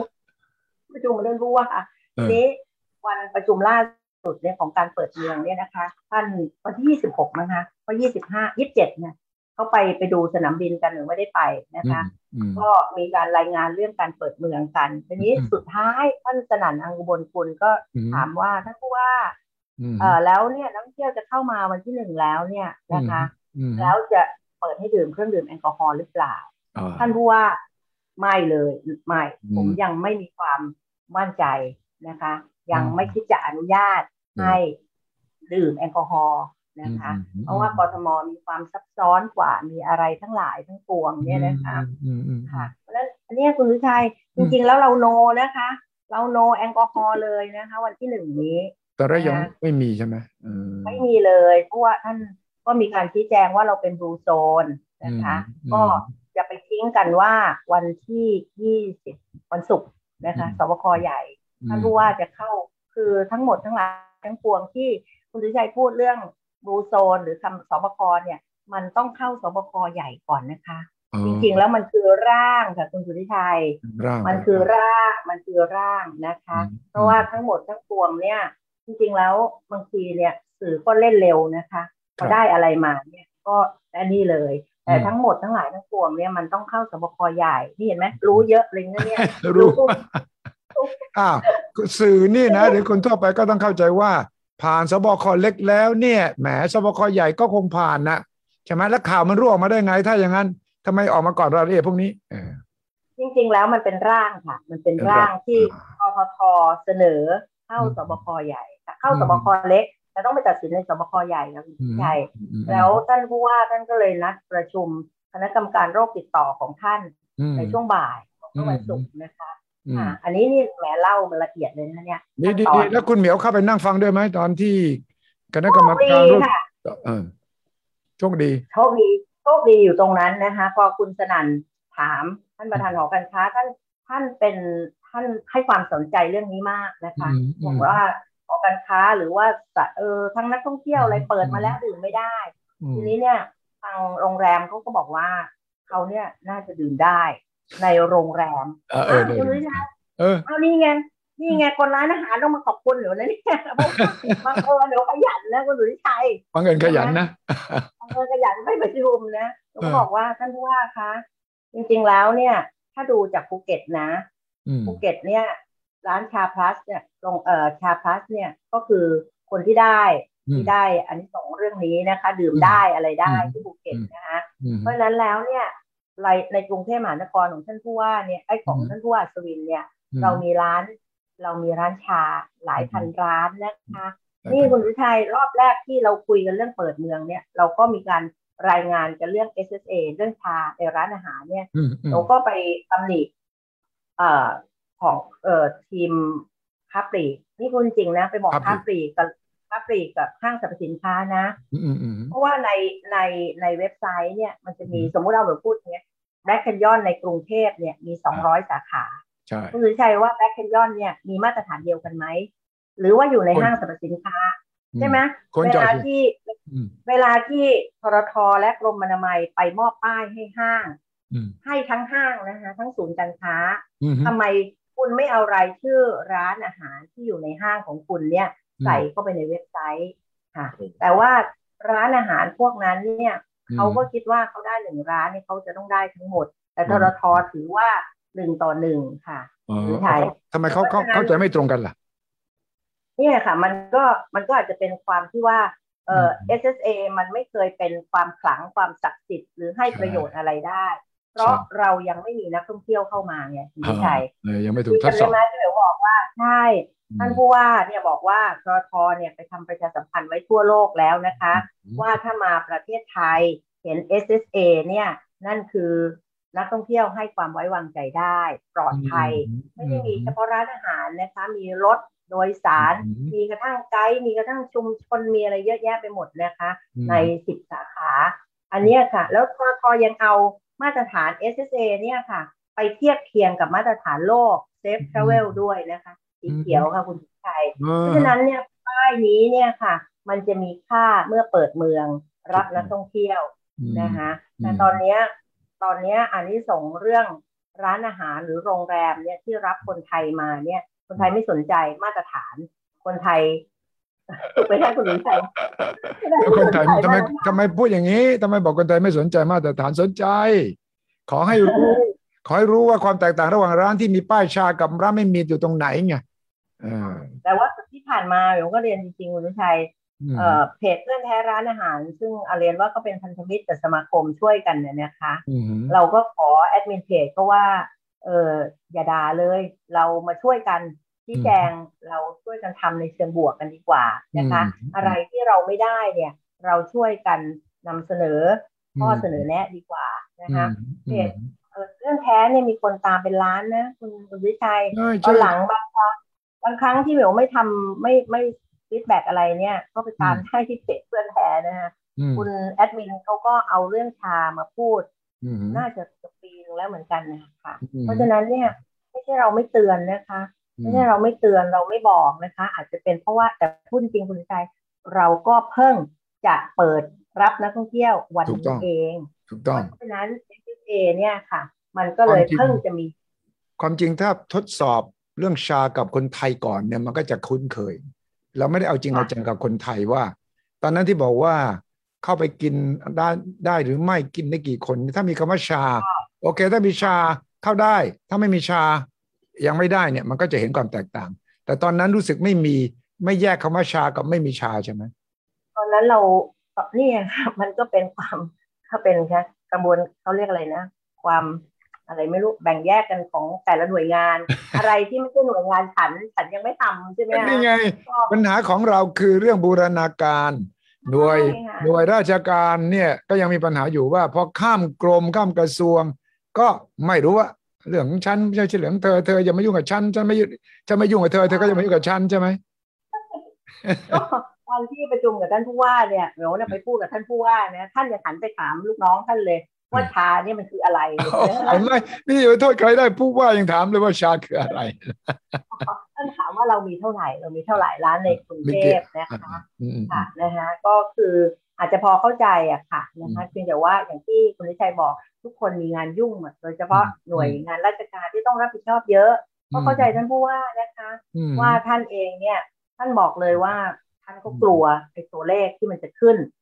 ประชุมกับท่านผู้ว่าเอทีอนี้วันประชุมล่า สุดเนี่ยของการเปิดเมืองเนี่ยนะคะ ท่านวันที่ 26 นะคะเพราะ25 27เนี่ยเขาไปไปดูสนามบินกันหรือไม่ได้ไปนะคะอืมก็มีการรายงานเรื่องการเปิดเมืองกันทีนี้อืมสุดท้ายท่านสนั่นอังกุบลกุลก็อืมถามว่าท่านผู้ว่าอืมเออแล้วเนี่ยนักท่องเที่ยวจะเข้ามาวันที่หนึ่งแล้วเนี่ยนะคะอืมแล้วจะเปิดให้ดื่มเครื่องดื่มแอลกอฮอล์หรือเปล่าอ่าท่านผู้ว่าไม่เลยไม่อืมผมยังไม่มีความมั่นใจนะคะ ยังอืมไม่คิดจะอนุญาตอืม ให้ดื่มแอลกอฮอล์นะคะอืมเพราะว่ากทมมีความซับซ้อนกว่ามีอะไรทั้งหลายทั้งปวงเนี่ยนะคะอืมอืมค่ะเพราะฉะนั้นอันเนี้ยคุณวิชัยจริงๆแล้วเราโนนะคะ เราโนแอลกอฮอล์เลยนะคะ วันที่หนึ่งนี้ตอนแรกยังนะไม่มีใช่ไหมอืมไม่มีเลยเพราะว่าท่านก็มีการชี้แจงว่าเราเป็นบลูโซนนะคะอืมก็จะไปทิ้งกันว่าวันที่20วันศุกร์นะคะอืมสบคใหญ่ท่านผู้ว่าจะเข้าคือทั้งหมดทั้งหลาย ทั้งปวงที่คุณสุชัยพูดเรื่องบลูโซนหรือคำสบคเนี่ย มันต้องเข้าสบคใหญ่ก่อนนะคะอ๋อจริงๆแล้วมันคือร่างค่ะคุณสุริชัยร่างมันคือร่างมันคือร่างนะคะอืมเพราะว่าทั้งหมดทั้งปวงเนี่ย จริงๆแล้วบางทีเนี่ยสื่อก็เล่นเร็วนะคะพอได้อะไรมาเนี่ยก็อันนี้เลย แต่ทั้งหมดทั้งหลายทั้งปวงเนี่ยมันต้องเข้าสบคใหญ่นี่เห็นไหมรู้เยอะเลยนะเนี่ยรู้รู้ อ้าวสื่อนี่นะหรือคนทั่วไปก็ต้องเข้าใจว่า ผ่านสบคเล็กแล้วเนี่ยแหมสบคใหญ่ก็คงผ่านนะใช่ไหมแล้วข่าวมันรั่วออกมาได้ไง ถ้าอย่างนั้นทำไมออกมาก่อนรายละเอียดพวกนี้เออจริงๆแล้วมันเป็นร่างค่ะ มันเป็นเป็นร่าร่างงที่อ่ทททเสนอเข้าอืมสบคใหญ่แต่เข้าอืมสบคเล็กแต่ต้องไปตัดสินในสบคใหญ่นะคุณอืมใช่อืมแล้วท่านผู้ว่าท่านก็เลยนัดประชุมคณะกรรมการโรคติดต่อของท่านอืมในช่วงบ่ายของเมื่อวันศุกร์นะคะ อืมอ่าอันนี้นี่แหมเล่ามันละเอียดเลยนะเนี่ยดีดีขั้นตดีอนแล้วคุณเหมียวเข้าไปนั่งฟังด้วยไหมตอนที่คณะกรรมโชคการดีร่วมค่ะเออโชคดีโชคดีโชคดีอยู่ตรงนั้นนะคะ พอคุณสนั่นถามท่านประธานหอการค้าท่านท่านเป็นท่านให้ความสนใจเรื่องนี้มากนะคะอืมอืมบอกว่าหอการค้าหรือว่าจะเออทั้งนักท่องเที่ยวอะไรอืมเปิดมาแล้วดื่มไม่ได้อืมทีนี้เนี่ยทางโรงแรมเขาก็บอกว่าเขาเนี่ยน่าจะดื่มได้ ในโรงแรมเออเอออ้าวคุณสุทธิชัยเออเอานี่ไงนี่ไงคนร้านอาหารต้องมาขอบคุณหนูนะเนี่ยเพราะว่าบังเอิญหนูขยันนะคุณสุทธิชัยบังเอิญขยันนะบังเอิญขยันไม่ประชุมนะหนูก็เออบอกว่าท่านผู้ว่าคะจริงๆแล้วเนี่ย ถ้าดูจากภูเก็ตนะอืมภูเก็ตเนี่ย ร้าน SHA Plus เนี่ยตรงเอ่อ SHA Plus เนี่ยก็คือคนที่ได้อืมที่ได้อันนี้สองเรื่องนี้นะคะ ดื่มอืมได้อะไรได้อืมที่ภูเก็ตอืมนะคะอืมเพราะฉะนั้นแล้วเนี่ย ในในกรุงเทพมหานครของท่านผู้ว่าเนี่ยไอ้ของอืมท่านผู้ว่าอัศวินเนี่ยอืมเรามีร้าน เรามีร้านชาหลายพันร้านนะคะหลายนี่พันคุณวิชัยรอบแรกที่เราคุยกันเรื่องเปิดเมืองเนี่ย เราก็มีการรายงานกันเรื่อง SSA เรื่องชาในร้านอาหารเนี่ยอืมอืมเราก็ไปตำหนิเอ่อของเอ่อทีมค้าปลีกนี่คุณจริงนะ ไปบอกค้าปลีกกับ ค้าปลีกกับห้างสรรพสินค้านะอืมอืมอืมเพราะว่าในในในเว็บไซต์เนี่ยมันจะมีอืมสมมุติเราเหมือนพูดเนี้ยแบล็กแคนยอนในกรุงเทพเนี่ยมีสองร้อยสาขาใช่คุณสุริชัยว่าแบล็กแคนยอนเนี่ยมีมาตรฐานเดียวกันไหมหรือว่าอยู่ในห้างสรรพสินค้าใช่ไหมคนเวจอดลาอยู่ที่อืมเวลาที่ทรทและกรมอนามัยไปมอบป้ายให้ห้างอืมให้ทั้งห้างนะคะทั้งศูนย์การค้าอืมทำไมคุณไม่เอารายชื่อร้านอาหารที่อยู่ในห้างของคุณเนี่ย ใส่เข้าไปในเว็บไซต์ค่ะอืมแต่ว่าร้านอาหารพวกนั้นเนี่ยอืมเขาก็คิดว่าเขาได้หนึ่งร้านเนี่ยเขาจะต้องได้ทั้งหมด แต่อืทมรทถือว่าหนึ่งต่อหนึ่งค่ะอ๋อใช่ทำไมเขาเขาเพราะฉะนั้นเข้าใจไม่ตรงกันล่ะ เนี่ยค่ะ มันก็มันก็อาจจะเป็นความที่ว่าเอ่ออืม SSA มันไม่เคยเป็นความขลังความศักดิ์สิทธิ์หรือให้ใช่ประโยชน์อะไรได้ เพราะใช่เรายังไม่มีนักท่องเที่ยวเข้ามาไงคุณวิชัยเออยังไม่ถูกที่ทดสจำอบได้ไหมที่เบลบอกว่าใช่อืม ท่านผู้ว่าเนี่ยบอกว่าทรทเนี่ยไปทำประชาสัมพันธ์ไว้ทั่วโลกแล้วนะคะอืมว่าถ้ามาประเทศไทยเห็น SSA เนี่ยนั่นคือนักท่องเที่ยวให้ความไว้วางใจได้ ปลอดภัย ไม่ได้มีเฉพาะร้านอาหารนะคะ มีรถโดยสารอืมมีกระทั่งไกด์มีกระทั่งชุมชนมีอะไรเยอะแยะไปหมดนะคะอืมในสิบสาขา อันเนี้ยค่ะ แล้วททยังเอามาตรฐาน SSA เนี่ยค่ะ ไปเทียบเคียงกับมาตรฐานโลก Safe Travel ด้วยนะคะ สีเขียวค่ะคุณสุชัยเอเพอราะฉะนั้นเนี่ยป้ายนี้เนี่ยค่ะ มันจะมีค่าเมื่อเปิดเมืองรับถูกต้องนักท่องเที่ยวอืมนะคะอืมแต่ตอนเนี้ยตอนเนี้ยอันนี้ส่งส์เรื่องร้านอาหารหรือโรงแรมเนี่ยที่รับคนไทยมาเนี่ย คนไทยไม่สนใจมาตรฐาน คนไทยถูกไหมคะคุณหลุยชัยแล้วคนไทยทำไมาตรฐานทำไมพูดอย่างนี้ทำไมบอกคนไทยไม่สนใจมาตรฐานสนใจ ขอให้รู้ ขอให้รู้ว่าความแตกต่างระหว่างร้านที่มีป้ายชากับร้านไม่มีอยู่ตรงไหนไงเออ แต่ว่าที่ผ่านมาผมก็เรียนจริงๆคุณลุชัยอืมเอ่อเพจเพื่อนแท้ร้านอาหาร ซึ่งอาเรียนว่าก็เป็นพันธมิตรกับสมาคมช่วยกันเนี่ยนะคะอืมเราก็ขอแอดมินเพจก็ว่าเอออย่าด่าเลย เรามาช่วยกันชี้แจงเราช่วยกันทำในเชิงบวกกันดีกว่านะคะอืมอะไรที่เราไม่ได้เนี่ย เราช่วยกันนำเสนอข้อเสนอแนะดีกว่านะคะอืมเออเรื่องแท้เนี่ยมีคนตามเป็นล้านนะ คุณคุณสุทธิชัยใช่ใช่อนหลังบางครั้ง บางครั้งที่เหมียวไม่ทำไม่ไม่ feedback อะไรเนี่ย ก็ไปตามให้ที่เพจเพื่อนแท้นะฮะอืมคุณแอดมินเขาก็เอาเรื่อง SHA มาพูดอืมน่าจะเกือบปีนึงแล้วเหมือนกันนะคะอืมเพราะฉะนั้นเนี่ยไม่ใช่เราไม่เตือนนะคะไม่ใช่เราไม่เตือนเราไม่บอกนะคะ อาจจะเป็นเพราะว่าแต่พูดจริงคุณสุทธิชัยเราก็เพิ่งจะเปิดรับนักท่องเที่ยววันถูกต้นี้องเองถูกต้องเพราะฉะนั้น SFA เนี่ยค่ะ มันก็เลยความจริงเพิ่งจะมี ความจริงถ้าทดสอบ เรื่องชากับคนไทยก่อนเนี่ยมันก็จะคุ้นเคย เราไม่ได้เอาจริงค่ะเอาจังกับคนไทยว่า ตอนนั้นที่บอกว่าเข้าไปกินได้ได้หรือไม่กินได้กี่คน ถ้ามีคำว่าชา โอเค ถ้ามีชาเข้าได้ ถ้าไม่มีชายังไม่ได้เนี่ยมันก็จะเห็นความแตกต่าง แต่ตอนนั้นรู้สึกไม่มีไม่แยกคำว่าชากับไม่มีชาใช่ไหมตอนนั้นเราเนี่ยค่ะมันก็เป็นความถ้าเป็นแค่กระบวนเขาเรียกอะไรนะ ความ อะไรไม่รู้แบ่งแยกกันของแต่ละหน่วยงาน อะไรที่ไม่ใช่หน่วยงานฉันฉันยังไม่ทำใช่ไหมคะนี่ไงก็ปัญหาของเราคือเรื่องบูรณาการหน่วยใช่ค่ะหน่วยราชการเนี่ยก็ยังมีปัญหาอยู่ว่าพอข้ามกรมข้ามกระทรวง ก็ไม่รู้ว่าเรื่องของฉันไม่ใช่เรื่องของเธอเธออย่ามายุ่งกับฉันฉันไม่ยุ่งฉันไม่ยุ่งกับเธอเธอก็อย่ามายุ่งกับฉันใช่ไหมก็ตอนที่ประชุมกับท่านผู้ว่าเนี่ยเดี๋ยวเนี่ยไปพูดกับท่านผู้ว่านะท่านจะหันไปถามลูกน้องท่านเลย ว่าชาเนี่ยมันคืออะไรเห็นไหมนี่อย่าไปโทษใครได้ผู้ว่ายังถามเลยว่าชาคืออะไรท่านถามว่าเรามีเท่าไหร่เรามีเท่าไหร่ร้านในกรุงเทพนะคะอืมค่ะนะคะก็คืออาจจะพอเข้าใจอะค่ะนะคะเพียงแต่ว่าอย่างที่คุณวิชัยบอกทุกคนมีงานยุ่งหมดโดยเฉพาะอืมหน่วยงานราชการที่ต้องรับผิดชอบเยอะก็เข้าใจท่านผู้ว่านะคะอืมว่าท่านเองเนี่ยท่านบอกเลยว่าท่านก็กลัวไอ้ตัวเลขที่มันจะขึ้นใช่อันนี้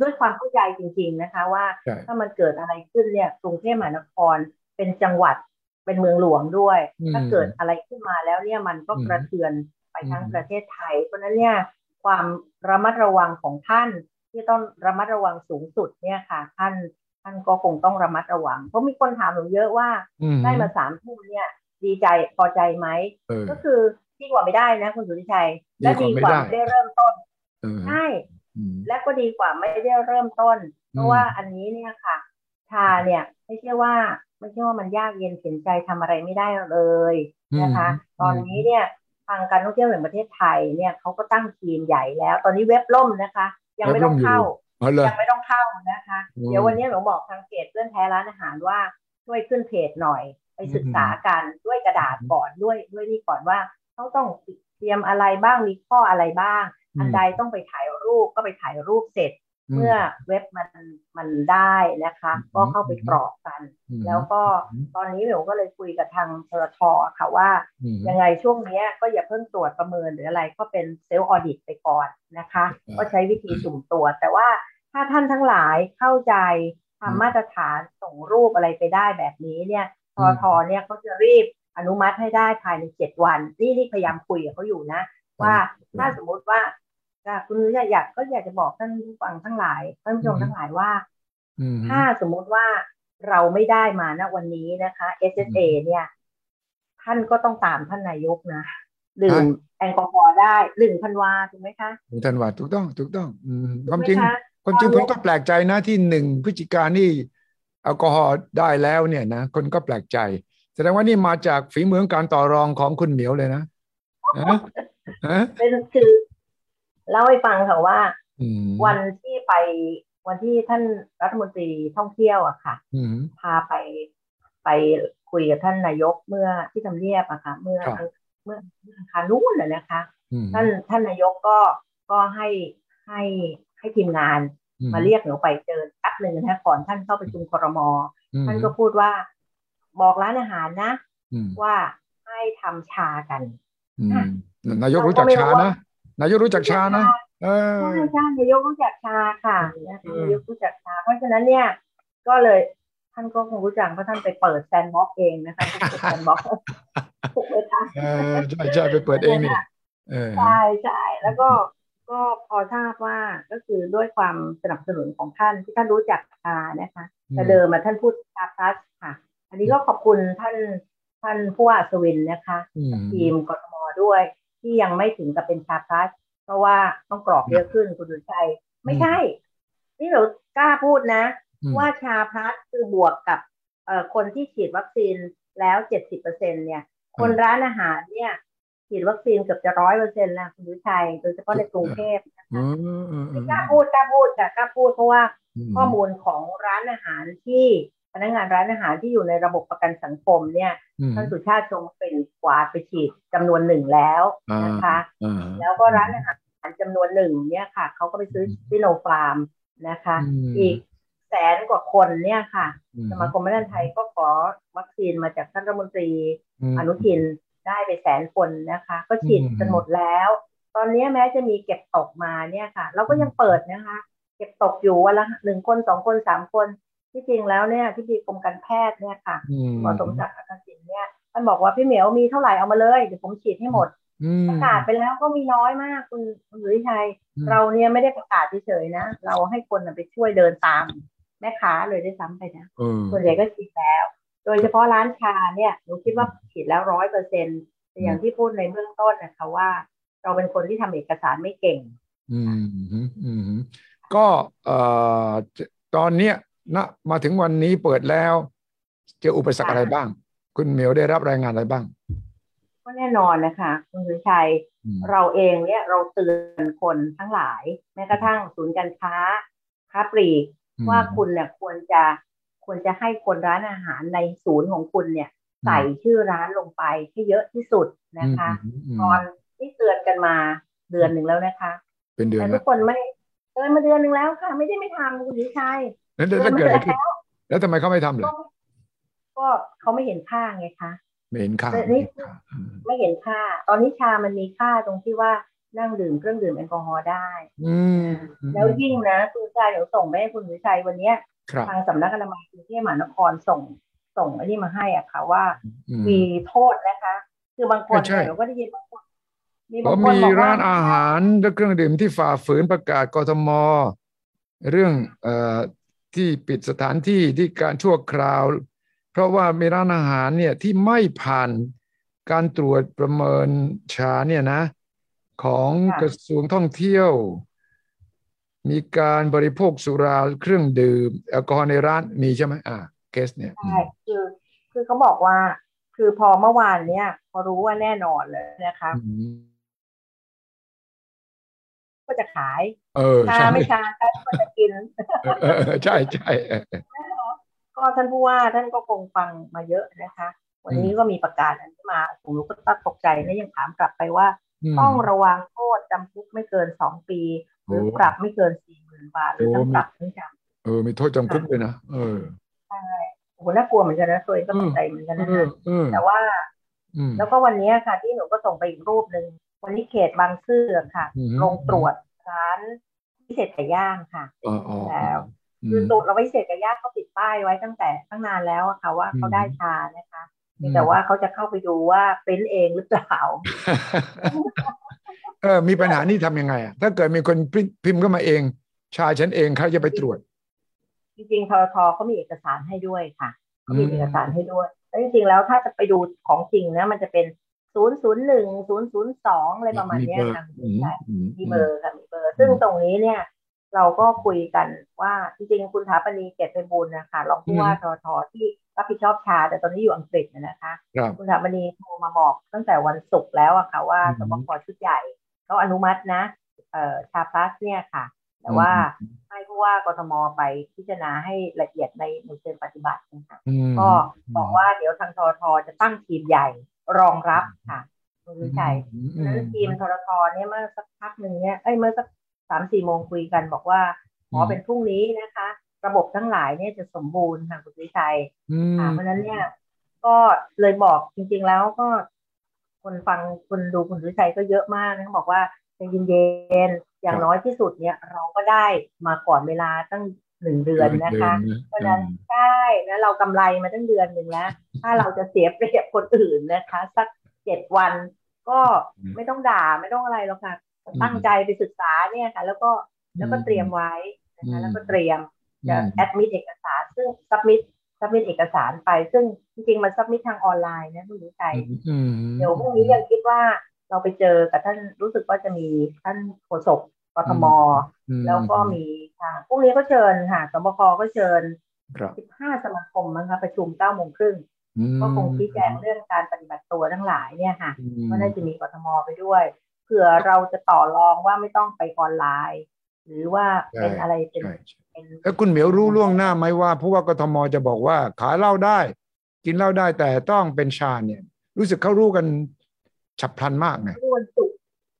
ด้วยความเข้าใจจริง ๆนะคะ ว่าใช่ถ้ามันเกิดอะไรขึ้นเนี่ยกรุงเทพมหานครเป็นจังหวัดเป็นเมืองหลวงด้วยอืมถ้าเกิดอะไรขึ้นมาแล้วเนี่ยมันก็อืมกระเทือนไปทั้งอืมประเทศไทย เพราะฉะนั้นเนี่ยความระมัดระวังของท่านที่ต้องระมัดระวังสูงสุดเนี่ยค่ะ ท่านท่านก็คงต้องระมัดระวัง เพราะมีคนถามหนูเยอะว่าอืมได้มาสามทุ่มเนี่ย ดีใจพอใจไหมเออก็คือดีกว่าไม่ได้นะคุณสุริชัยและดีดีกกว่าว่าไม่ได้ไม่ได้เริ่มต้นเออใช่อืม และก็ดีกว่าไม่ได้เริ่มต้น เพอืราะมว่าอันนี้เนี่ยค่ะ ชาเนี่ยไม่ใช่ว่าไม่ใช่ว่ามันยากเย็นเข็นใจทำอะไรไม่ได้เลยนะคะ ตอนนี้เนี่ยทางการท่องเที่ยวแห่งประเทศไทยเนี่ยเขาก็ตั้งทีมใหญ่แล้ว ตอนนี้เว็บล่มนะคะ ยังไม่ต้องเข้าอ๋อเหรอยังไม่ต้องเข้านะคะอืมเดี๋ยววันนี้หนูบอกทางเพจเพื่อนแท้ร้านอาหารว่าช่วยขึ้นเพจหน่อย ไปศึกษากันด้วยกระดาษก่อนด้วยด้วยนี่ก่อนว่าเขาต้องเตรียมอะไรบ้างมีข้ออะไรบ้าง อันใดต้องไปถ่ายรูปก็ไปถ่ายรูปเสร็จ เมื่อเว็บมันมันได้นะคะ ก็เข้าไปกรอกกันอืมแล้วก็อืมตอนนี้หนูก็เลยคุยกับทางทรทค่ะว่าอืมยังไงช่วงเนี้ยก็อย่าเพิ่งตรวจประเมินหรืออะไรก็เป็นเซลล์ออดิตไปก่อนนะคะอืมก็ใช้วิธีสุ่มตรวจ แต่ว่าถ้าท่านทั้งหลายเข้าใจอืมทำมาตรฐานส่งรูปอะไรไปได้แบบนี้เนี่ยทอือมทอเนี่ยเขาจะรีบอนุมัติให้ได้ภายในเจ็ดวัน นี่นี่พยายามคุยกับเขาอยู่นะ ว่าถ้าสมมุติว่า อะคุณนุ้ยอยากก็อยากจะบอกท่านผู้ฟังทั้งหลายท่านผู้ชมทั้งหลายว่าอืมถ้าสมมุติว่าเราไม่ได้มาณวันนี้นะคะ SSA เนี่ย ท่านก็ต้องตามท่านนายกนะดื่มแอลกอฮอล์ได้หนึ่งพันวาถูกไหมคะคุณธันวาถูกต้องถูกต้อง อืมความถูกจริงไหมคะความจริงตผอนมนี้ก็แปลกใจนะที่หนึ่งพฤศจิกายนนี่แอลกอฮอล์ได้แล้วเนี่ยนะคนก็แปลกใจ แสดงว่านี่มาจากฝีมือการต่อรองของคุณเหมียวเลยนะฮะฮะเป็นคือ เล่าให้ฟังค่ะว่าอืมวันที่ไปวันที่ท่านรัฐมนตรีท่องเที่ยวอะค่ะอืมพาไปไปคุยกับท่านนายกเมื่อที่ทำเนียบอะค่ะเมื่อครับเมื่อเมื่ออังคารนู้นน่ะนะคะอืมท่านท่านนายกก็ก็ให้ให้ให้ทีมงานอืมาเรียกหนูไปเจอแป๊บหนึ่งนะก่อนท่านเข้าประชุมครมอืมท่านก็พูดว่าบอกร้านอาหารนะอืมว่าให้ทำชากันอืมนายกรู้จักชานะ นายกรู้จักชานะเออใช่ใช่นายกรู้จักชาค่ะนะคะเออนายกรู้จัก SHA เพราะฉะนั้นเนี่ย ก็เลยท่านก็คงรู้จักเพราะท่านไปเปิด Sandbox เองนะคะเปิด Sandbox ถูกไหมคะเออใช่ใช่ไปเปิดเองนี่เออใช่ใช่แล้วก็ก็พอทราบว่าก็คือด้วยความสนับสนุนของท่านที่ท่านรู้จัก SHA นะคะแต่เดิมมาท่านพูด SHA Plus ค่ะ อันนี้ก็ขอบคุณท่านท่านผู้ว่าอัศวินนะคะอืมทีมกทมด้วย ที่ยังไม่ถึงกับเป็น SHA Plusเพราะว่าต้องกรอกเยอะขึ้นคุณดุชัย ไม่ใช่ นี่เรากล้าพูดนะอืมว่าชาพลัสคือบวกกับเอ่อคนที่ฉีดวัคซีนแล้วเจ็ดสิบเปอร์เซ็นเนี่ย คนร้านอาหารเนี่ย ฉีดวัคซีนเกือบจะร้อยเปอร์เซ็นต์แล้วคุณดุชัย โดยเฉพาะในกรุงเทพนะอืคะมอืมอืมกล้าพูดกล้าพูดค่ะกล้าพูดเพราะว่ามข้อมูลของร้านอาหารที่ พนักงานร้านอาหารที่อยู่ในระบบประกันสังคมเนี่ยอืมท่านสุชาติชงเป็นกวาดไปฉีดจำนวนหนึ่งแล้วนะคะอ่าแล้วก็ร้านอาหารจำนวนหนึ่งเนี่ยค่ะเขาก็ไปซื้อซิโนฟาร์มนะคะมอีกแสนกว่าคนเนี่ยค่ะอืมสมาคมแม่บ้านไทยก็ขอวัคซีนมาจากท่านรัฐมนตรีมอนุทินได้ไปแสนคนนะคะ ก็ฉีดอืมกันหมดแล้ว ตอนนี้แม้จะมีเก็บตกมาเนี่ยค่ะ เราก็ยังเปิดนะคะ เก็บตกอยู่วันละหนึ่งคนสองคนสามคน ที่จริงแล้วเนี่ยที่ดีกรมการแพทย์เนี่ยค่ะอืมหมอสมศักดิ์อักษิณเนี่ยท่านบอกว่าพี่เหมียวมีเท่าไหร่เอามาเลยเดี๋ยวผมฉีดให้หมดอืมประกาศไปแล้วก็มีน้อยมากคุณคุณสุริชัยอืมเราเนี่ยไม่ได้ประกาศเฉยๆนะ เราให้คนน่ะไปช่วยเดินตามแม่ค้าเลยด้วยซ้ำไปนะเออส่วนใหญ่ก็ฉีดแล้ว โดยเฉพาะร้านชาเนี่ยหนูคิดว่าฉีดแล้วร้อยเปอร์เซ็นต์แต่อย่างที่พูดในเบื้องต้นนะคะว่า เราเป็นคนที่ทำเอกสารไม่เก่งอืมอืมอืมก็เอ่อตอนเนี้ย นะมาถึงวันนี้เปิดแล้ว เจออุปสรรคค่ะอะไรบ้าง คุณเหมียวได้รับรายงานอะไรบ้าง ก็แน่นอนนะคะคุณสุริชัยอืมเราเองเนี่ยเราเตือนคนทั้งหลาย แม้กระทั่งศูนย์การค้า ค้าปลีกว่าคุณเนี่ยควรจะควรจะให้คนร้านอาหารในศูนย์ของคุณเนี่ย ใส่ชื่อร้านลงไปให้เยอะที่สุดนะคะอืมอืมตอนที่เตือนกันมาเดือนหนึ่งแล้วนะคะ เป็นเดือนแต่ทุแล้วกคนไม่ เตือนมาเดือนหนึ่งแล้วค่ะ ไม่ได้ไม่ทำคุณวิชัยแล้วเตือนถ้าเกิดอะไรขึ้นแล้วแล้วทำไมเขาไม่ทำเลยก็เขาไม่เห็นค่าไงคะไม่เห็นค่าแต่นี่ไม่เห็นค่าอืมไม่เห็นค่า ตอนนี้ชามันมีค่าตรงที่ว่านั่งดื่มเครื่องดื่มแอลกอฮอล์ได้ อืแล้วยิ่งนะคุณชัยเดี๋ยวส่งไปให้คุณวิชัยวันเนี้ยทางสำนักอนามัยกรุงเทพมหานครส่งส่งอันนี้มาให้อะค่ะว่า มีโทษนะคะ คือบางคนเนี่ยเราก็ได้ยินบางคน มีเพบางราะคนมีบอกว่าร้านอาหารและเครื่องดื่มที่ฝ่าฝืนประกาศกทม เรื่องเอ่อที่ปิดสถานที่ที่การชั่วคราว เพราะว่ามีร้านอาหารเนี่ยที่ไม่ผ่านการตรวจประเมินชาเนี่ยนะ ของค่ะกระทรวงท่องเที่ยว มีการบริโภคสุราเครื่องดื่มแอลกอฮอล์ในร้านมีใช่ไหมอ่าเคสเนี่ยใช่คือคือเขาบอกว่า คือพอเมื่อวานเนี่ย พอรู้ว่าแน่นอนเลยนะคะอืม ก็จะขายเออชาใช่ไม่ชาก็จะกินเออเออเออใช่ใช่เออเออก็ท่านผู้ว่าท่านก็คงฟังมาเยอะนะคะ วันนี้ก็มีประกาศอันนี้มาผมรู้ก็ตกใจและยังถามกลับไปว่ามต้องระวังโทษจำคุกไม่เกินสองปี หรือโอ้ปรับไม่เกินสี่หมื่นบาทหรือทั้งโอ้ปรับทั้งจำเออมีโทษจำคุกเลยนะเออโอ้โหน่ากลัวเหมือนกันนะตัวเองก็เออตกใจเหมือนกันเอนะอคะเออแต่ว่าอืมแล้วก็วันนี้ค่ะที่หนูก็ส่งไปอีกรูปหนึ่ง วันนี้เขตบางซื่อค่ะอืมลงตรวจร้านพิเศษไก่ย่างค่ะอ๋ออ๋อแล้วอืคือมตรวจเราพิเศษไก่ย่างเขาติดป้ายไว้ตั้งแต่ตั้งนานแล้วอะค่ะว่าเขาอืมได้ชานะคะเพียงแต่ว่าเขาจะเข้าไปดูว่าเป็นเองหรือเปล่าเออมีปัญหานี่ทำยังไงอะถ้าเกิดมีคนพิมพ์พิมพ์เข้ามาเอง ชายฉันเองเขาจะไปตรวจ จริงๆทรทเขามีเอกสารให้ด้วยค่ะเขามีอืมเอกสารให้ด้วยแล้วจริงๆแล้วถ้าจะไปดูของจริงนะมันจะเป็น ศูนย์ศูนย์หนึ่งศูนย์ศูนย์สองอะไรประมาณมีเนี้เบยอร์ค่ะอืมใช่อืมมีเบอร์ค่ะมีเบอร์ ซึ่งตรงนี้เนี่ย เราก็คุยกันว่าจริงๆคุณถาปณีเกตไปบุญนะคะรองผู้ว่าททที่รับผิดชอบชา แต่ตอนนี้อยู่อังกฤษนะคะครับคุณถาปณีโทรมาบอกตั้งแต่วันศุกร์แล้วอะค่ะว่าอืสมบคชุดใหญ่เขาอนุมัตินะเอ่อชาพลัสเนี่ยค่ะ แต่ว่าให้ผู้ว่ากทมไปพิจารณาให้ละเอียดในในเชิงปฏิบัตินะคะอืมก็บอกว่าเดี๋ยวทางททจะตั้งทีมใหญ่ รองรับค่ะคุณวิชัยอืมเพราะฉะนั้นทีมทรทเนี่ยเมื่อสักพักหนึ่งเนี่ยเอ้ยเมื่อสักสามสี่โมงคุยกันบอกว่าขอเป็นพรุ่งนี้นะคะ ระบบทั้งหลายเนี่ยจะสมบูรณ์ค่ะคุณวิชัยอืมค่ะเพราะฉะนั้นเนี่ย ก็เลยบอกจริง ๆแล้วก็ คนฟังคนดูคุณวิชัยก็เยอะมากนะเขาบอกว่าใจเย็นๆอย่างน้อยที่สุดเนี่ย เราก็ได้มาก่อนเวลาตั้งหนึ่งเดือนนะคะ เพราะฉะนั้นใช่แล้วเรากำไรมาตั้งเดือนหนึ่งแล้ว ถ้าเราจะเสียเปรียบคนอื่นนะคะ สักเจ็ดวันก็ไม่ต้องด่าไม่ต้องอะไรหรอกค่ะ ตั้งใจไปศึกษาเนี่ยค่ะ แล้วก็แล้วก็เตรียมไว้นะคะแล้วก็เตรียมจะ admit เอกสาร ซึ่ง submit submit เอกสารไป ซึ่งจริงๆมัน submit ทางออนไลน์นะคุณสุทธิชัยอืมเดี๋ยวพรุ่งนี้ยังคิดว่าเราไปเจอกับท่านรู้สึกว่าจะมีท่านโฆษกกทมอืมแล้วก็มีทางพรุ่งนี้ก็เชิญค่ะศบคก็เชิญครับ15สมาคมมั้งคะประชุม9โมงครึ่งอืม ก็คงชี้แจงเรื่องการปฏิบัติตัวทั้งหลายเนี่ยค่ะอืมก็น่าจะมีกทมไปด้วยเผื่อเราจะต่อรองว่าไม่ต้องไปออนไลน์ หรือว่าเป็นอะไรเป็นใช่ใช่เป็นแล้วคุณเหมียวรู้ล่วงหน้าไหมว่าผู้ว่ากทมจะบอกว่าขายเหล้าได้ กินเหล้าได้แต่ต้องเป็นชาเนี่ย รู้สึกเขารู้กันฉับพลันมากไงวันศุกร์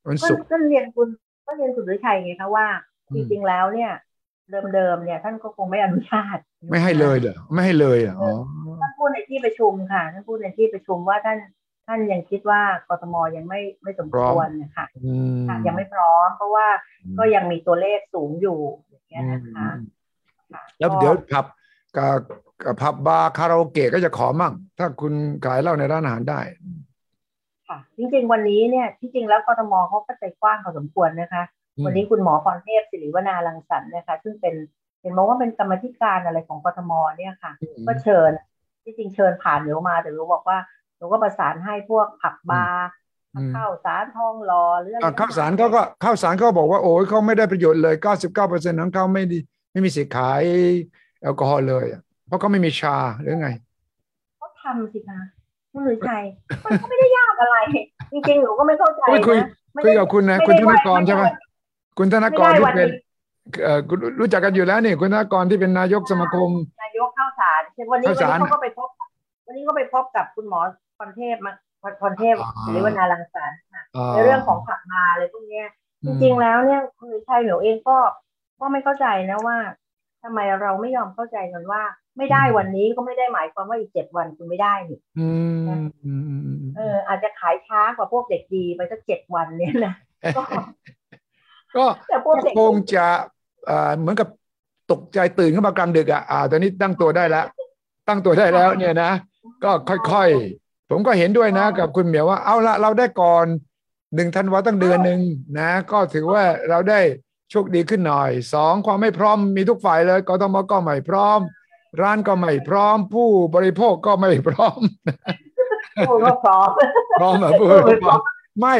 วันก็ศุกร์ก็เรียนคุณก็เรียนสุดฤทัยไงคะว่าอืจมริงๆแล้วเนี่ย เดิมๆเนี่ยท่านก็คงไม่อนุญาต ไม่ให้เลยเหรอไม่ให้เลยเหรออ๋อท่านพูดในที่ประชุมค่ะท่านพูดในที่ประชุมว่าท่านท่านยังคิดว่ากทมยังไม่ไม่สมควรนะคะอืมค่ะยังไม่พร้อม เพราะว่าก็ยังมีตัวเลขสูงอยู่อย่างเงี้ยนะคะอืมค่ะแล้วก็เดี๋ยวผับกับกับผับบาร์คาราโอเกะก็จะขอมั่ง ถ้าคุณขายเหล้าในร้านอาหารได้ค่ะจริง ๆ วันนี้เนี่ยที่จริงแล้วกทมเขาก็ใจกว้างพอสมควรนะคะอืมวันนี้คุณหมอพรเทพศิริวนารังสรรค์นะคะ ซึ่งเป็น เห็นบอกว่าเป็นกรรมาธิการอะไรของกทมเนี่ยค่ะ ก็เชิญที่จริงเชิญผ่านหนูมาแต่หนูบอกว่าหนูก็ประสานให้พวกผับบาร์อืมข้าวสารทองหล่อหรืออะไรอะข้าวสารเขาก็ข้าวสารเขาบอกว่าโอ้ยเขาไม่ได้ประโยชน์เลย99%ของเขาไม่ดีไม่มีสิทธิ์ขายแอลกอฮอล์เลยอะเพราะเขาไม่มีชาหรือไงเขาทำสิคะคุณหรือชัยมันก็ไม่ได้ยากอะไร จริงๆหนูก็ไม่เข้าใจคุยคุยนะไม่คุยได้กับคุณนะไม่คุณได้ธนกรว่าใช่ไหมไม่ได้คุณธนกรไม่ได้ที่วันเป็นนี้เอ่อคุณ รู้จักกันอยู่แล้วนี่คุณธนกรที่เป็นนายกสมาคม นายกข้าวสารเช่นวันนี้วันข้าวสารนี้เขาก็ไปพบ วันนี้ก็ไปพบกับคุณหมอพรเทพมาพรเทพอ่าหรือวนารังสรรค์ค่ะในเรื่องของผับมาอะไรพวกเนี้ยจริงๆแล้วเนี่ยคุณวิชัยหนูเองก็ก็ไม่เข้าใจนะว่าทำไมเราไม่ยอมเข้าใจกันว่า ไม่ได้วันนี้ก็ไม่ได้หมายความว่าอีกเจ็ดวันคุณไม่ได้นี่อืมอืมอืมอืมเออ อาจจะขายช้ากว่าพวกเด็กดีไปสักเจ็ดวันเนี่ยนะก็ก็แต่พวกก็เด็กคงจะ เอ่อเหมือนกับตกใจตื่นขึ้นมากลางดึกอะอ่า ตอนนี้ตั้งตัวได้แล้ว ตั้งตัวได้แล้วเนี่ยนะ ก็ค่อยๆ ผมก็เห็นด้วยนะ กับคุณเหมียวว่า เอาละเราได้ก่อนหนึ่งธันวาตั้งเดือนหนึ่งนะ ก็ถือว่าเราได้โชคดีขึ้นหน่อยสองความไม่พร้อมมีทุกฝ่ายเลยกทมก็ไม่พร้อม ร้านก็ไม่พร้อม ผู้บริโภคก็ไม่พร้อมผู้ก็พร้อมพร้อมอะผู้บริโภคไม่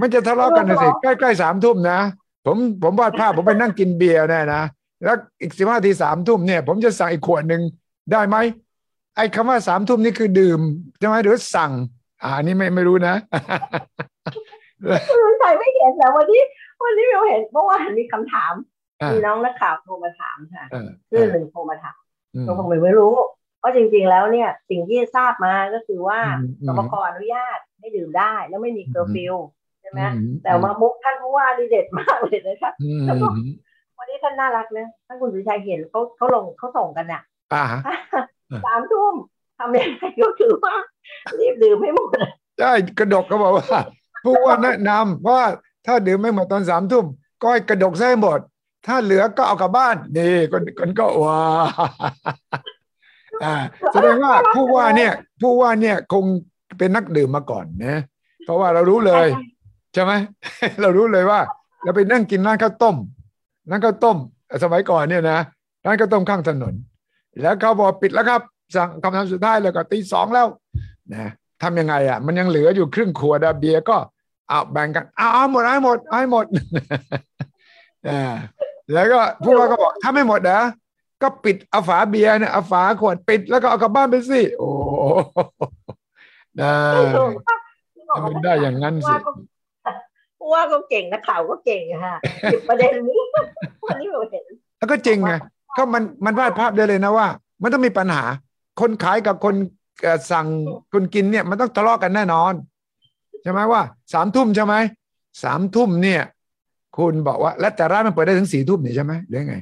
มันจะทะเลาะกันนะสิใกล้ๆสามทุ่มนะ ผมผมวาดภาพผมไปนั่งกินเบียร์แน่นะแล้วอีกสิบห้าทีสามทุ่มเนี่ย ผมจะสั่งอีกขวดหนึ่งได้ไหมไอ้คำว่าสามทุ่มนี่คือดื่มใช่ไหมหรือสั่ง อ่าอันนี้ไม่ไม่รู้นะคุณชัยไม่เห็นแต่วันนี้วันนี้เราเห็นเมื่อวานมีคำถามอ่ามีน้องนักข่าวโทรมาถามค่ะเออชื่อหนึ่งโทรมาถามอืมเราคงไม่รู้เพราะจริง ๆ แล้วเนี่ย สิ่งที่ทราบมาก็คือว่าอืมสบคอนุญาตให้ดื่มได้ แล้วไม่มีเคอร์ฟิว ใช่ไหมอืมแต่มามุกท่านผู้ว่านี่เด็ดมากเลยนะคะอืมแล้วก็วันนี้ท่านน่ารักนะท่านคุณสุชัยเห็นเขาเขาลงเขาส่งกันน่ะอ่าสามทุ่มทำยังไงก็คือว่ารีบดื่มให้หมดใช่กระดกก็บอกว่า ผู้ว่าแนะนำว่าถ้าดื่มไม่หมดตอนสามทุ่มก็ให้กระดกซะให้หมด ถ้าเหลือก็เอากลับบ้านนี่คนคนก็ว้าอ่าแสดงว่าผู้ว่าเนี่ย ผู้ว่าเนี่ยคงเป็นนักดื่มมาก่อนนะ เพราะว่าเรารู้เลย ใช่ไหมเรารู้เลยว่าเราไปนั่งกินร้านข้าวต้มร้านข้าวต้ม สมัยก่อนเนี่ยนะร้านข้าวต้มข้างถนน แล้วเขาบอกปิดแล้วครับ สั่งคำถามสุดท้ายแล้วก็ตีสองแล้วนะทำยังไงอะ มันยังเหลืออยู่ครึ่งขวดอะเบียร์ก็เอาแบ่งกันเอาเอาหมดเอาให้หมดเอาให้หมดอ่าแล้วก็ผู้ว่าก็บอกถ้าไม่หมดนะก็ปิดเอาฝาเบียร์เนี่ยเอาฝาขวดปิดแล้วก็เอากลับบ้านไปสิโอ้โหนะทำไมได้อย่างนั้นสิ ผู้ว่าก็เก่งนักข่าวก็เก่งอะค่ะหยิบประเด็นนี้วันนี้เราเห็นแล้วก็จริงไงก็มันมันวาดภาพได้เลยนะว่า มันต้องมีปัญหา คนขายกับคนเอ่อสั่งคนกินเนี่ย มันต้องทะเลาะกันแน่นอนใช่ไหมว่าสามทุ่มใช่ไหมสามทุ่มเนี่ย คุณบอกว่า แล้วแต่ร้านมันเปิดได้ถึงสี่ทุ่มนี่ใช่ไหมหรือไง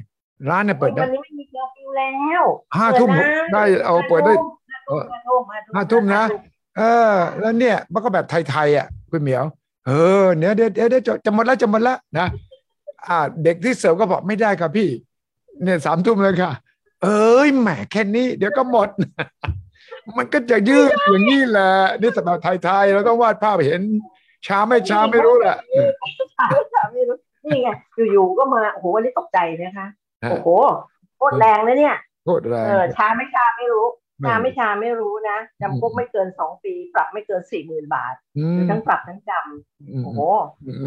ร้านเนี่ยเปิดได้วันนี้ไม่มีเคอร์ฟิวแล้วห้าทุ่มเปิดได้นะเอาเปิดได้ห้าทุ่มห้าทุ่มนะเออ แล้วเนี่ยมันก็แบบไทยๆอะคุณเหมียว เออเดี๋ยวเดี๋ยวเดี๋ยวเดี๋ยวจะจะหมดแล้วจะหมดแล้วนะอ่า เด็กที่เสิร์ฟก็บอกไม่ได้ครับพี่ เนี่ยสามทุ่มเลยค่ะ เอ้ยแหมแค่นี้ เดี๋ยวก็หมด มันก็จะยืดอย่างนี้แหละนี่สำหรับไทยๆเราต้องวาดภาพเห็น ช้าไม่ช้าไม่รู้แหละไม่รู้นี่ไงอยู่ๆก็มาโอ้โหวันนี้ตกใจนะคะฮะโอ้โหโคตรแรงเลยเนี่ยโคตรแรเองอช้าไม่ช้าไม่รู้ ไม่ช้าไม่ช้าไม่รู้นะจำคุกไม่เกินสองปี ปรับไม่เกินสี่หมื่นบาทอืหรือมทั้งปรับทั้งจอืมำโอ้โห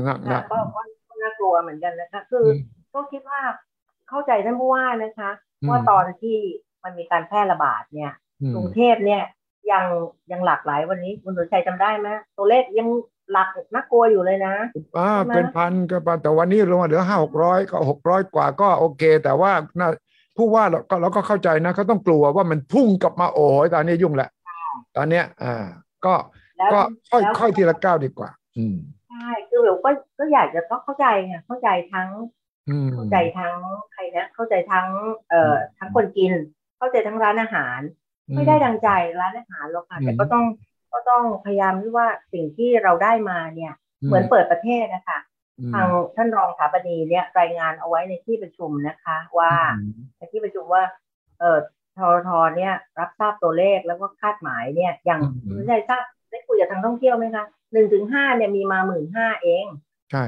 หนักหนันะกก็ก็ก็น่ากลัวเหมือนกันนะคะ คืออมก็คิดว่าเข้าใจท่านผู้ว่านะคะอืมว่าตอนที่มันมีการแพร่ระบาดเนี่ยอืมกรุงเทพเนี่ยยังยังหลากหลายวันนี้คุณสุชัยจำได้ไหมตัวเลขยังหลักน่ากลัวอยู่เลยนะอ่าใช่ไหมเป็นพันก็พันแต่วันนี้ลงมาเหลือห้าหกร้อยก็หกร้อยกว่าก็โอเค แต่ว่าน่า ผู้ว่าเราก็เราก็เข้าใจนะเขาต้องกลัวว่ามันพุ่งกลับมาโอ้ยตอนนี้ยุ่งแหละ ตอนเนี้ย อ่า ก็แล้วก็ค่อยแล้วค่อยทีละก้าวดีกว่า อืมใช่คือเราก็ก็อยากจะต้องเข้าใจไงเข้าใจทั้งอืมเข้าใจทั้งใครนะเข้าใจทั้ง เอ่อทั้งคนกิน เข้าใจทั้งร้านอาหาร ไม่ได้ดังใจร้านอาหารหรอกค่ะอืมแต่ก็ต้องก็ต้องพยายามที่ว่าสิ่งที่เราได้มาเนี่ย เหมือนเปิดประเทศนะคะอืม ทางท่านรองสถาปนีเนี่ยรายงานเอาไว้ในที่ประชุมนะคะ ว่าอืมในที่ประชุมว่า เอ่อทรทเนี่ย รับทราบตัวเลขแล้วก็คาดหมายเนี่ยอย่างอืมคุณชัยทราบได้คุยกับทางท่องเที่ยวไหมคะหนึ่งถึงห้าเนี่ยมีมาหมื่นห้าเอง ใช่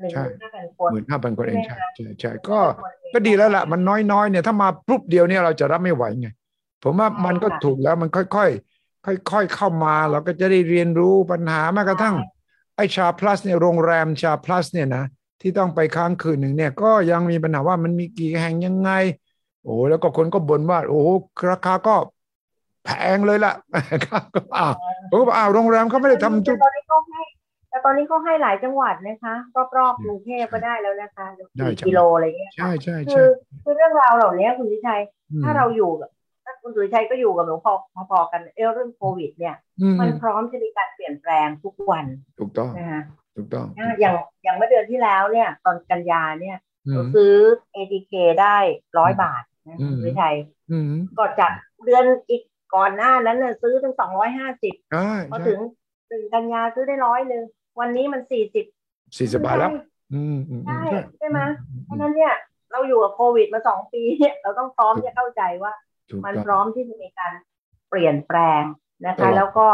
หนึ่งใช่หมื่นห้าพันคนหมื่นห้าพันคนเองใช่ใช่ไหมคะใช่ใช่ก็ก็ดีแล้วล่ะมันน้อยๆเนี่ยถ้ามาพรุบเดียวเนี่ยเราจะรับไม่ไหวไงผมว่ามันก็ถูกแล้วมันค่อยๆค่อย ๆ เข้ามาเราก็จะได้เรียนรู้ปัญหาแม้กระทั่งไอชาพลัสเนี่ยโรงแรมชาพลัสเนี่ยนะที่ต้องไปค้างคืนหนึ่งเนี่ยก็ยังมีปัญหาว่ามันมีกี่แห่งยังไง โอ้แล้วก็คนก็บ่นว่า โอ้ราคาก็แพงเลยล่ะครับก็อ้าวผมก็บอกอ้าวโรงแรมเขาไม่ได้ทำจุดแต่ตอนนี้เขาให้แต่ตอนนี้เขาให้หลายจังหวัดนะคะรอบๆกรุงเทพก็ได้แล้วนะคะได้สี่จังกิโลอะไรเงี้ยใช่ใช่คืใช่อคือเรื่องราวเหล่านี้คุณวิชัยมถ้าเราอยู่กับถ้า คุณสุริชัยก็อยู่กับหนูพอพอๆกันเออเรื่องโควิด เนี่ยอืมมันพร้อมจะมีการเปลี่ยนแปลงทุกวัน ถูกต้องนะคะถูกต้องอะอย่างอย่างเมื่อเดือนที่แล้วเนี่ย ตอนกันยาเนี่ยอืหนูมซื้อ ATK ได้ร้อยบาทนะอืมคุณสุริชัยอืมก็จากเดือนอีกก่อนหน้านั้นน่ะซื้อถึงสองร้อยห้าสิบใช่พอใช่ถึงถึงกันยาซื้อได้ร้อยหนึ่งวันนี้มันสี่สิบสี่สิบบาทแล้วอืมอืมอืมใช่ใช่ไหมเพราะฉะนั้นเนี่ยเราอยู่กับโควิดมาสองปีเนี่ยเราต้องพร้อมจะเข้าใจว่า มันพร้อมที่จะมีการเปลี่ยนแปลงนะคะ แล้วก็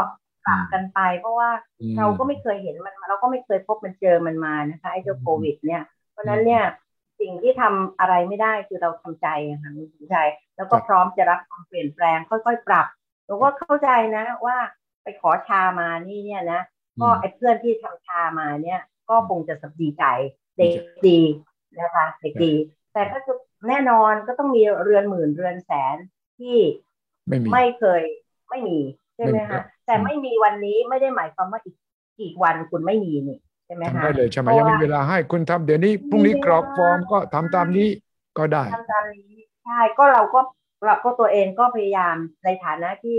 ปรับกันไป เพราะว่าเราก็ไม่เคยเห็นมันเราก็ไม่เคยพบมันเจอมันมานะคะไอ้เจ้าโควิด เนี่ยเพราะนั้นเนี่ยสิ่งที่ทำอะไรไม่ได้คือเราทำใจค่ะคุณใจแล้วก็พร้อมจะรับความเปลี่ยนแปลง ค่อยๆปรับหนูก็เข้าใจนะว่าไปขอชามานี่เนี่ยนะก็ไอ้เพื่อนที่ทำชามาเนี่ยก็คงจะสับดีใจเด็กดีนะคะเด็กดี แต่ก็จะแน่นอนก็ต้องมีเรือนหมื่นเรือนแสน ที่ไม่ไม่เคยไม่มีใช่ไหมคะแต่ไม่มีวันนี้ไม่ได้หมายความว่าอีกอีกวันคุณไม่มีนี่ใช่ไหมคะได้เลยใช่ไหมยังมีเวลาให้คุณทำเดี๋ยวนี้พรุ่งนี้กรอกฟอร์มก็ทำตามนี้ก็ได้ทำตามนี้ใช่ก็เราก็เราก็ตัวเองก็พยายามในฐานะที่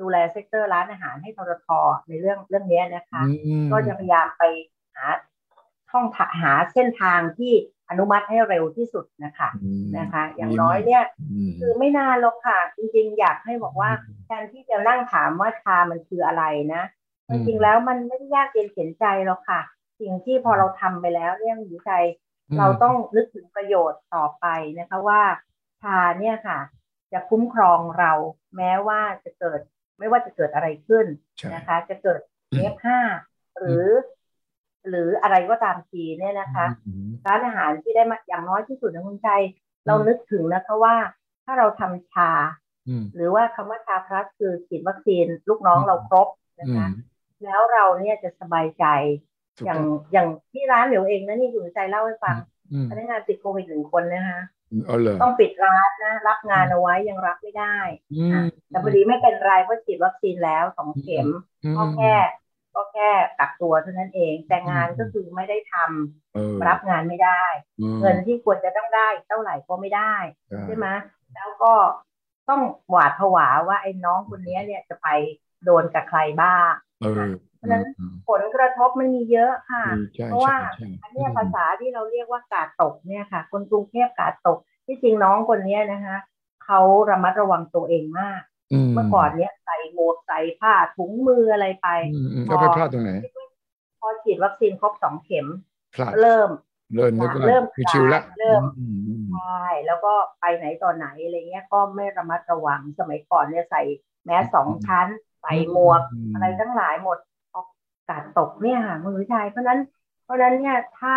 ดูแล sector ร้านอาหารให้ทททในเรื่องเรื่องนี้นะคะ ก็จะพยายามไปหาช่องหาเส้นทางที่ อนุมัติให้เร็วที่สุดนะคะนะคะ อย่างน้อยเนี่ยคือไม่นานหรอกค่ะจริงๆ อยากให้บอกว่าแทนที่จะนั่งถามว่าชามันคืออะไรนะจริงๆแล้วมันไม่ได้ยากเย็นเขียนใจหรอกค่ะ สิ่งที่พอเราทำไปแล้วเรื่องวิจัยเราต้องนึกถึงประโยชน์ต่อไปนะคะว่าชาเนี่ยค่ะ จะคุ้มครองเราแม้ว่าจะเกิดไม่ว่าจะเกิดอะไรขึ้นนะคะ จะเกิดเอฟห้าหรือ หรืออะไรก็ตามทีเนี่ยนะคะร้านอาหารที่ได้มาอย่างน้อยที่สุดในคุณใจ เรานึกถึงนะคะว่า ถ้าเราทำชา หรือว่าคำว่าชาพลัสคือฉีดวัคซีนลูกน้องเราครบนะคะแล้วเราเนี่ยจะสบายใจ อย่างอย่างที่ร้านเหลียวเองนะนี่คุณใจเล่าให้ฟังพนักงานติดโควิดหนึ่งคนนะคะต้องปิดร้านนะ รับงานเอาไว้ยังรับไม่ได้แต่พอดีไม่เป็นไรเพราะฉีดวัคซีนแล้วสองเข็มก็แค่ ก็แค่กักตัวเท่านั้นเอง แต่งานก็คือไม่ได้ทำรับงานไม่ได้ เงินที่ควรจะต้องได้เท่าไหร่ก็ไม่ได้ใช่ไหมแล้วก็ต้องหวาดผวาว่าไอ้น้องคนนี้เนี่ยจะไปโดนกับใครบ้างเพราะฉะนั้นผลกระทบมันมีเยอะค่ะ เพราะว่าอันนี้ภาษาที่เราเรียกว่ากาดตกเนี่ยค่ะ คนกรุงเทพกาดตกที่จริงน้องคนนี้นะคะเขาระมัดระวังตัวเองมาก เมื่อก่อนเนี้ยใส่หมวกใส่ผ้าถุงมืออะไรไปก็ไปพลาดตรงไหน พอฉีดวัคซีนครบสองเข็มเริ่มเริ่มเริ่มชิวแล้วเริ่มใช่แล้วก็ไปไหนต่อไหนอะไรเงี้ยก็ไม่ระมัดระวังสมัยก่อนเนี่ยใส่แมสสองชั้น ใส่หมวกอะไรทั้งหลายหมดกาดตกเนี่ยค่ะมือชายเพราะนั้น เพราะนั้นเนี่ยถ้า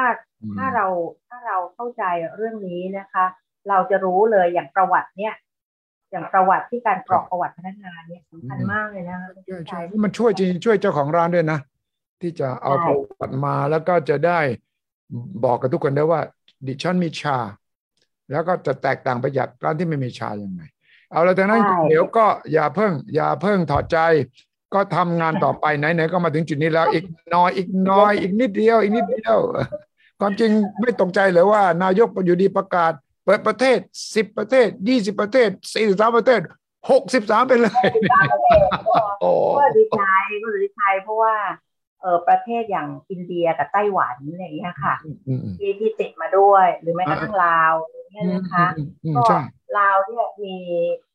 ถ้าเราถ้าเราเข้าใจเรื่องนี้นะคะ เราจะรู้เลยอย่างประวัติเนี่ย อย่างประวัติที่การกรอกประวัติพนักงานเนี่ยสำคัญมากเลยนะช่วยช่วยมันช่วยจริงช่วยเจ้าของร้านด้วยนะ ที่จะเอาประวัติมาแล้วก็จะได้บอกกับทุกคนได้ว่า ดิฉันมีชา แล้วก็จะแตกต่างไปจากร้านที่ไม่มีชาอย่างไรเอาแล้วจากนั้นเดี๋ยวก็อย่าเพิ่ง อย่าเพิ่งถอดใจ ก็ทำงานต่อไปไหนๆก็มาถึงจุดนี้แล้ว อีกน้อยอีกน้อย อีกนิดเดียว อีกนิดเดียว ความจริงไม่ตกใจเลยว่า นายกอยู่ดีประกาศ เปิดประเทศสิบประเทศยี่สิบประเทศสี่สิบสามประเทศหกสิบสามไปเลยโอ้ก็ดีใจก็ดีใจเพราะว่าเออประเทศอย่างอินเดียกับไต้หวันอะไรอย่างเงี้ยค่ะที่ที่ติดมาด้วยหรือแม้กระทั่งลาวเนี่ยนะคะก็ลาวเนี่ยมี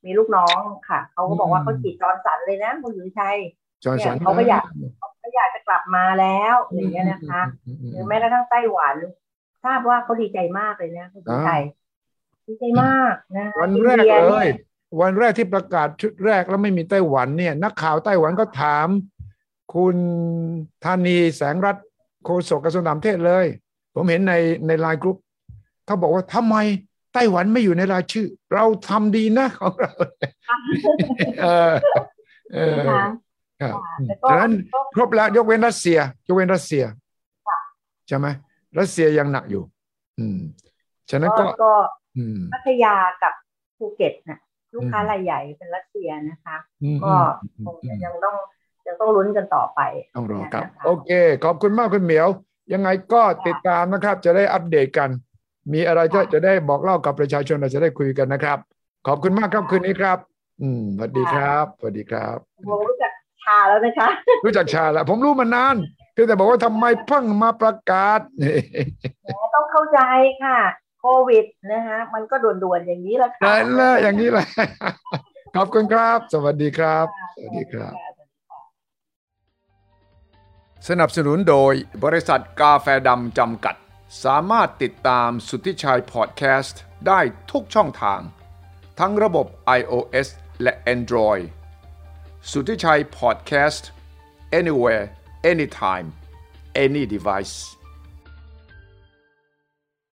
มีลูกน้องค่ะเขาก็บอกว่าเขาจีดจอนสันเลยนะคุณหรือชัยเนี่ยเขาก็อยากเขาอยากจะกลับมาแล้วอย่างเงี้ยนะคะ หรือแม้กระทั่งไต้หวันทราบว่าเขาดีใจมากเลยนะคุณหรือชัย ดีใจมากนะวันแรกเลย วันแรกที่ประกาศชุดแรกแล้วไม่มีไต้หวันเนี่ย นักข่าวไต้หวันก็ถาม คุณธานีแสงรัตโฆษกกระทรวงต่างประเทศเลย ผมเห็นในในไลน์กรุ๊ปเขาบอกว่าทำไมไต้หวันไม่อยู่ในรายชื่อ เราทำดีนะของเราเออเออครับดังนั้นครบแล้วยกเว้นรัสเซีย ยกเว้นรัสเซียใช่ไหมรัสเซียยังหนักอยู่ อืม ฉะนั้นก็ พัทยากับภูเก็ตนะลูกค้ารายใหญ่เป็นรัสเซียนะคะ ก็คงยังต้องยังต้องลุ้นกันต่อไปต้องรอครับ โอเค ขอบคุณมากคุณเหมียว ยังไงก็ติดตามนะครับ จะได้อัปเดตกัน มีอะไรจะจะได้บอกเล่ากับประชาชนเราจะได้คุยกันนะครับ ขอบคุณมากครับคืนนี้ครับ อืมสวัสดีครับสวัสดีครับผมรู้จักชาแล้วนะคะ รู้จักชาแล้ว ผมรู้มานานคือแต่บอกว่าทำไมเพิ่งมาประกาศต้องเข้าใจค่ะโควิดนะฮะมันก็ด่วนๆอย่างนี้แหละค่ะนั่นแหละอย่างนี้แหละขอบคุณครับ สวัสดีครับ สวัสดีครับ สนับสนุนโดยบริษัทกาแฟดำจำกัด สามารถติดตามสุทธิชัยพอดแคสต์ได้ทุกช่องทาง ทั้งระบบ iOS และ Android สุทธิชัย Podcast anywhere anytime any device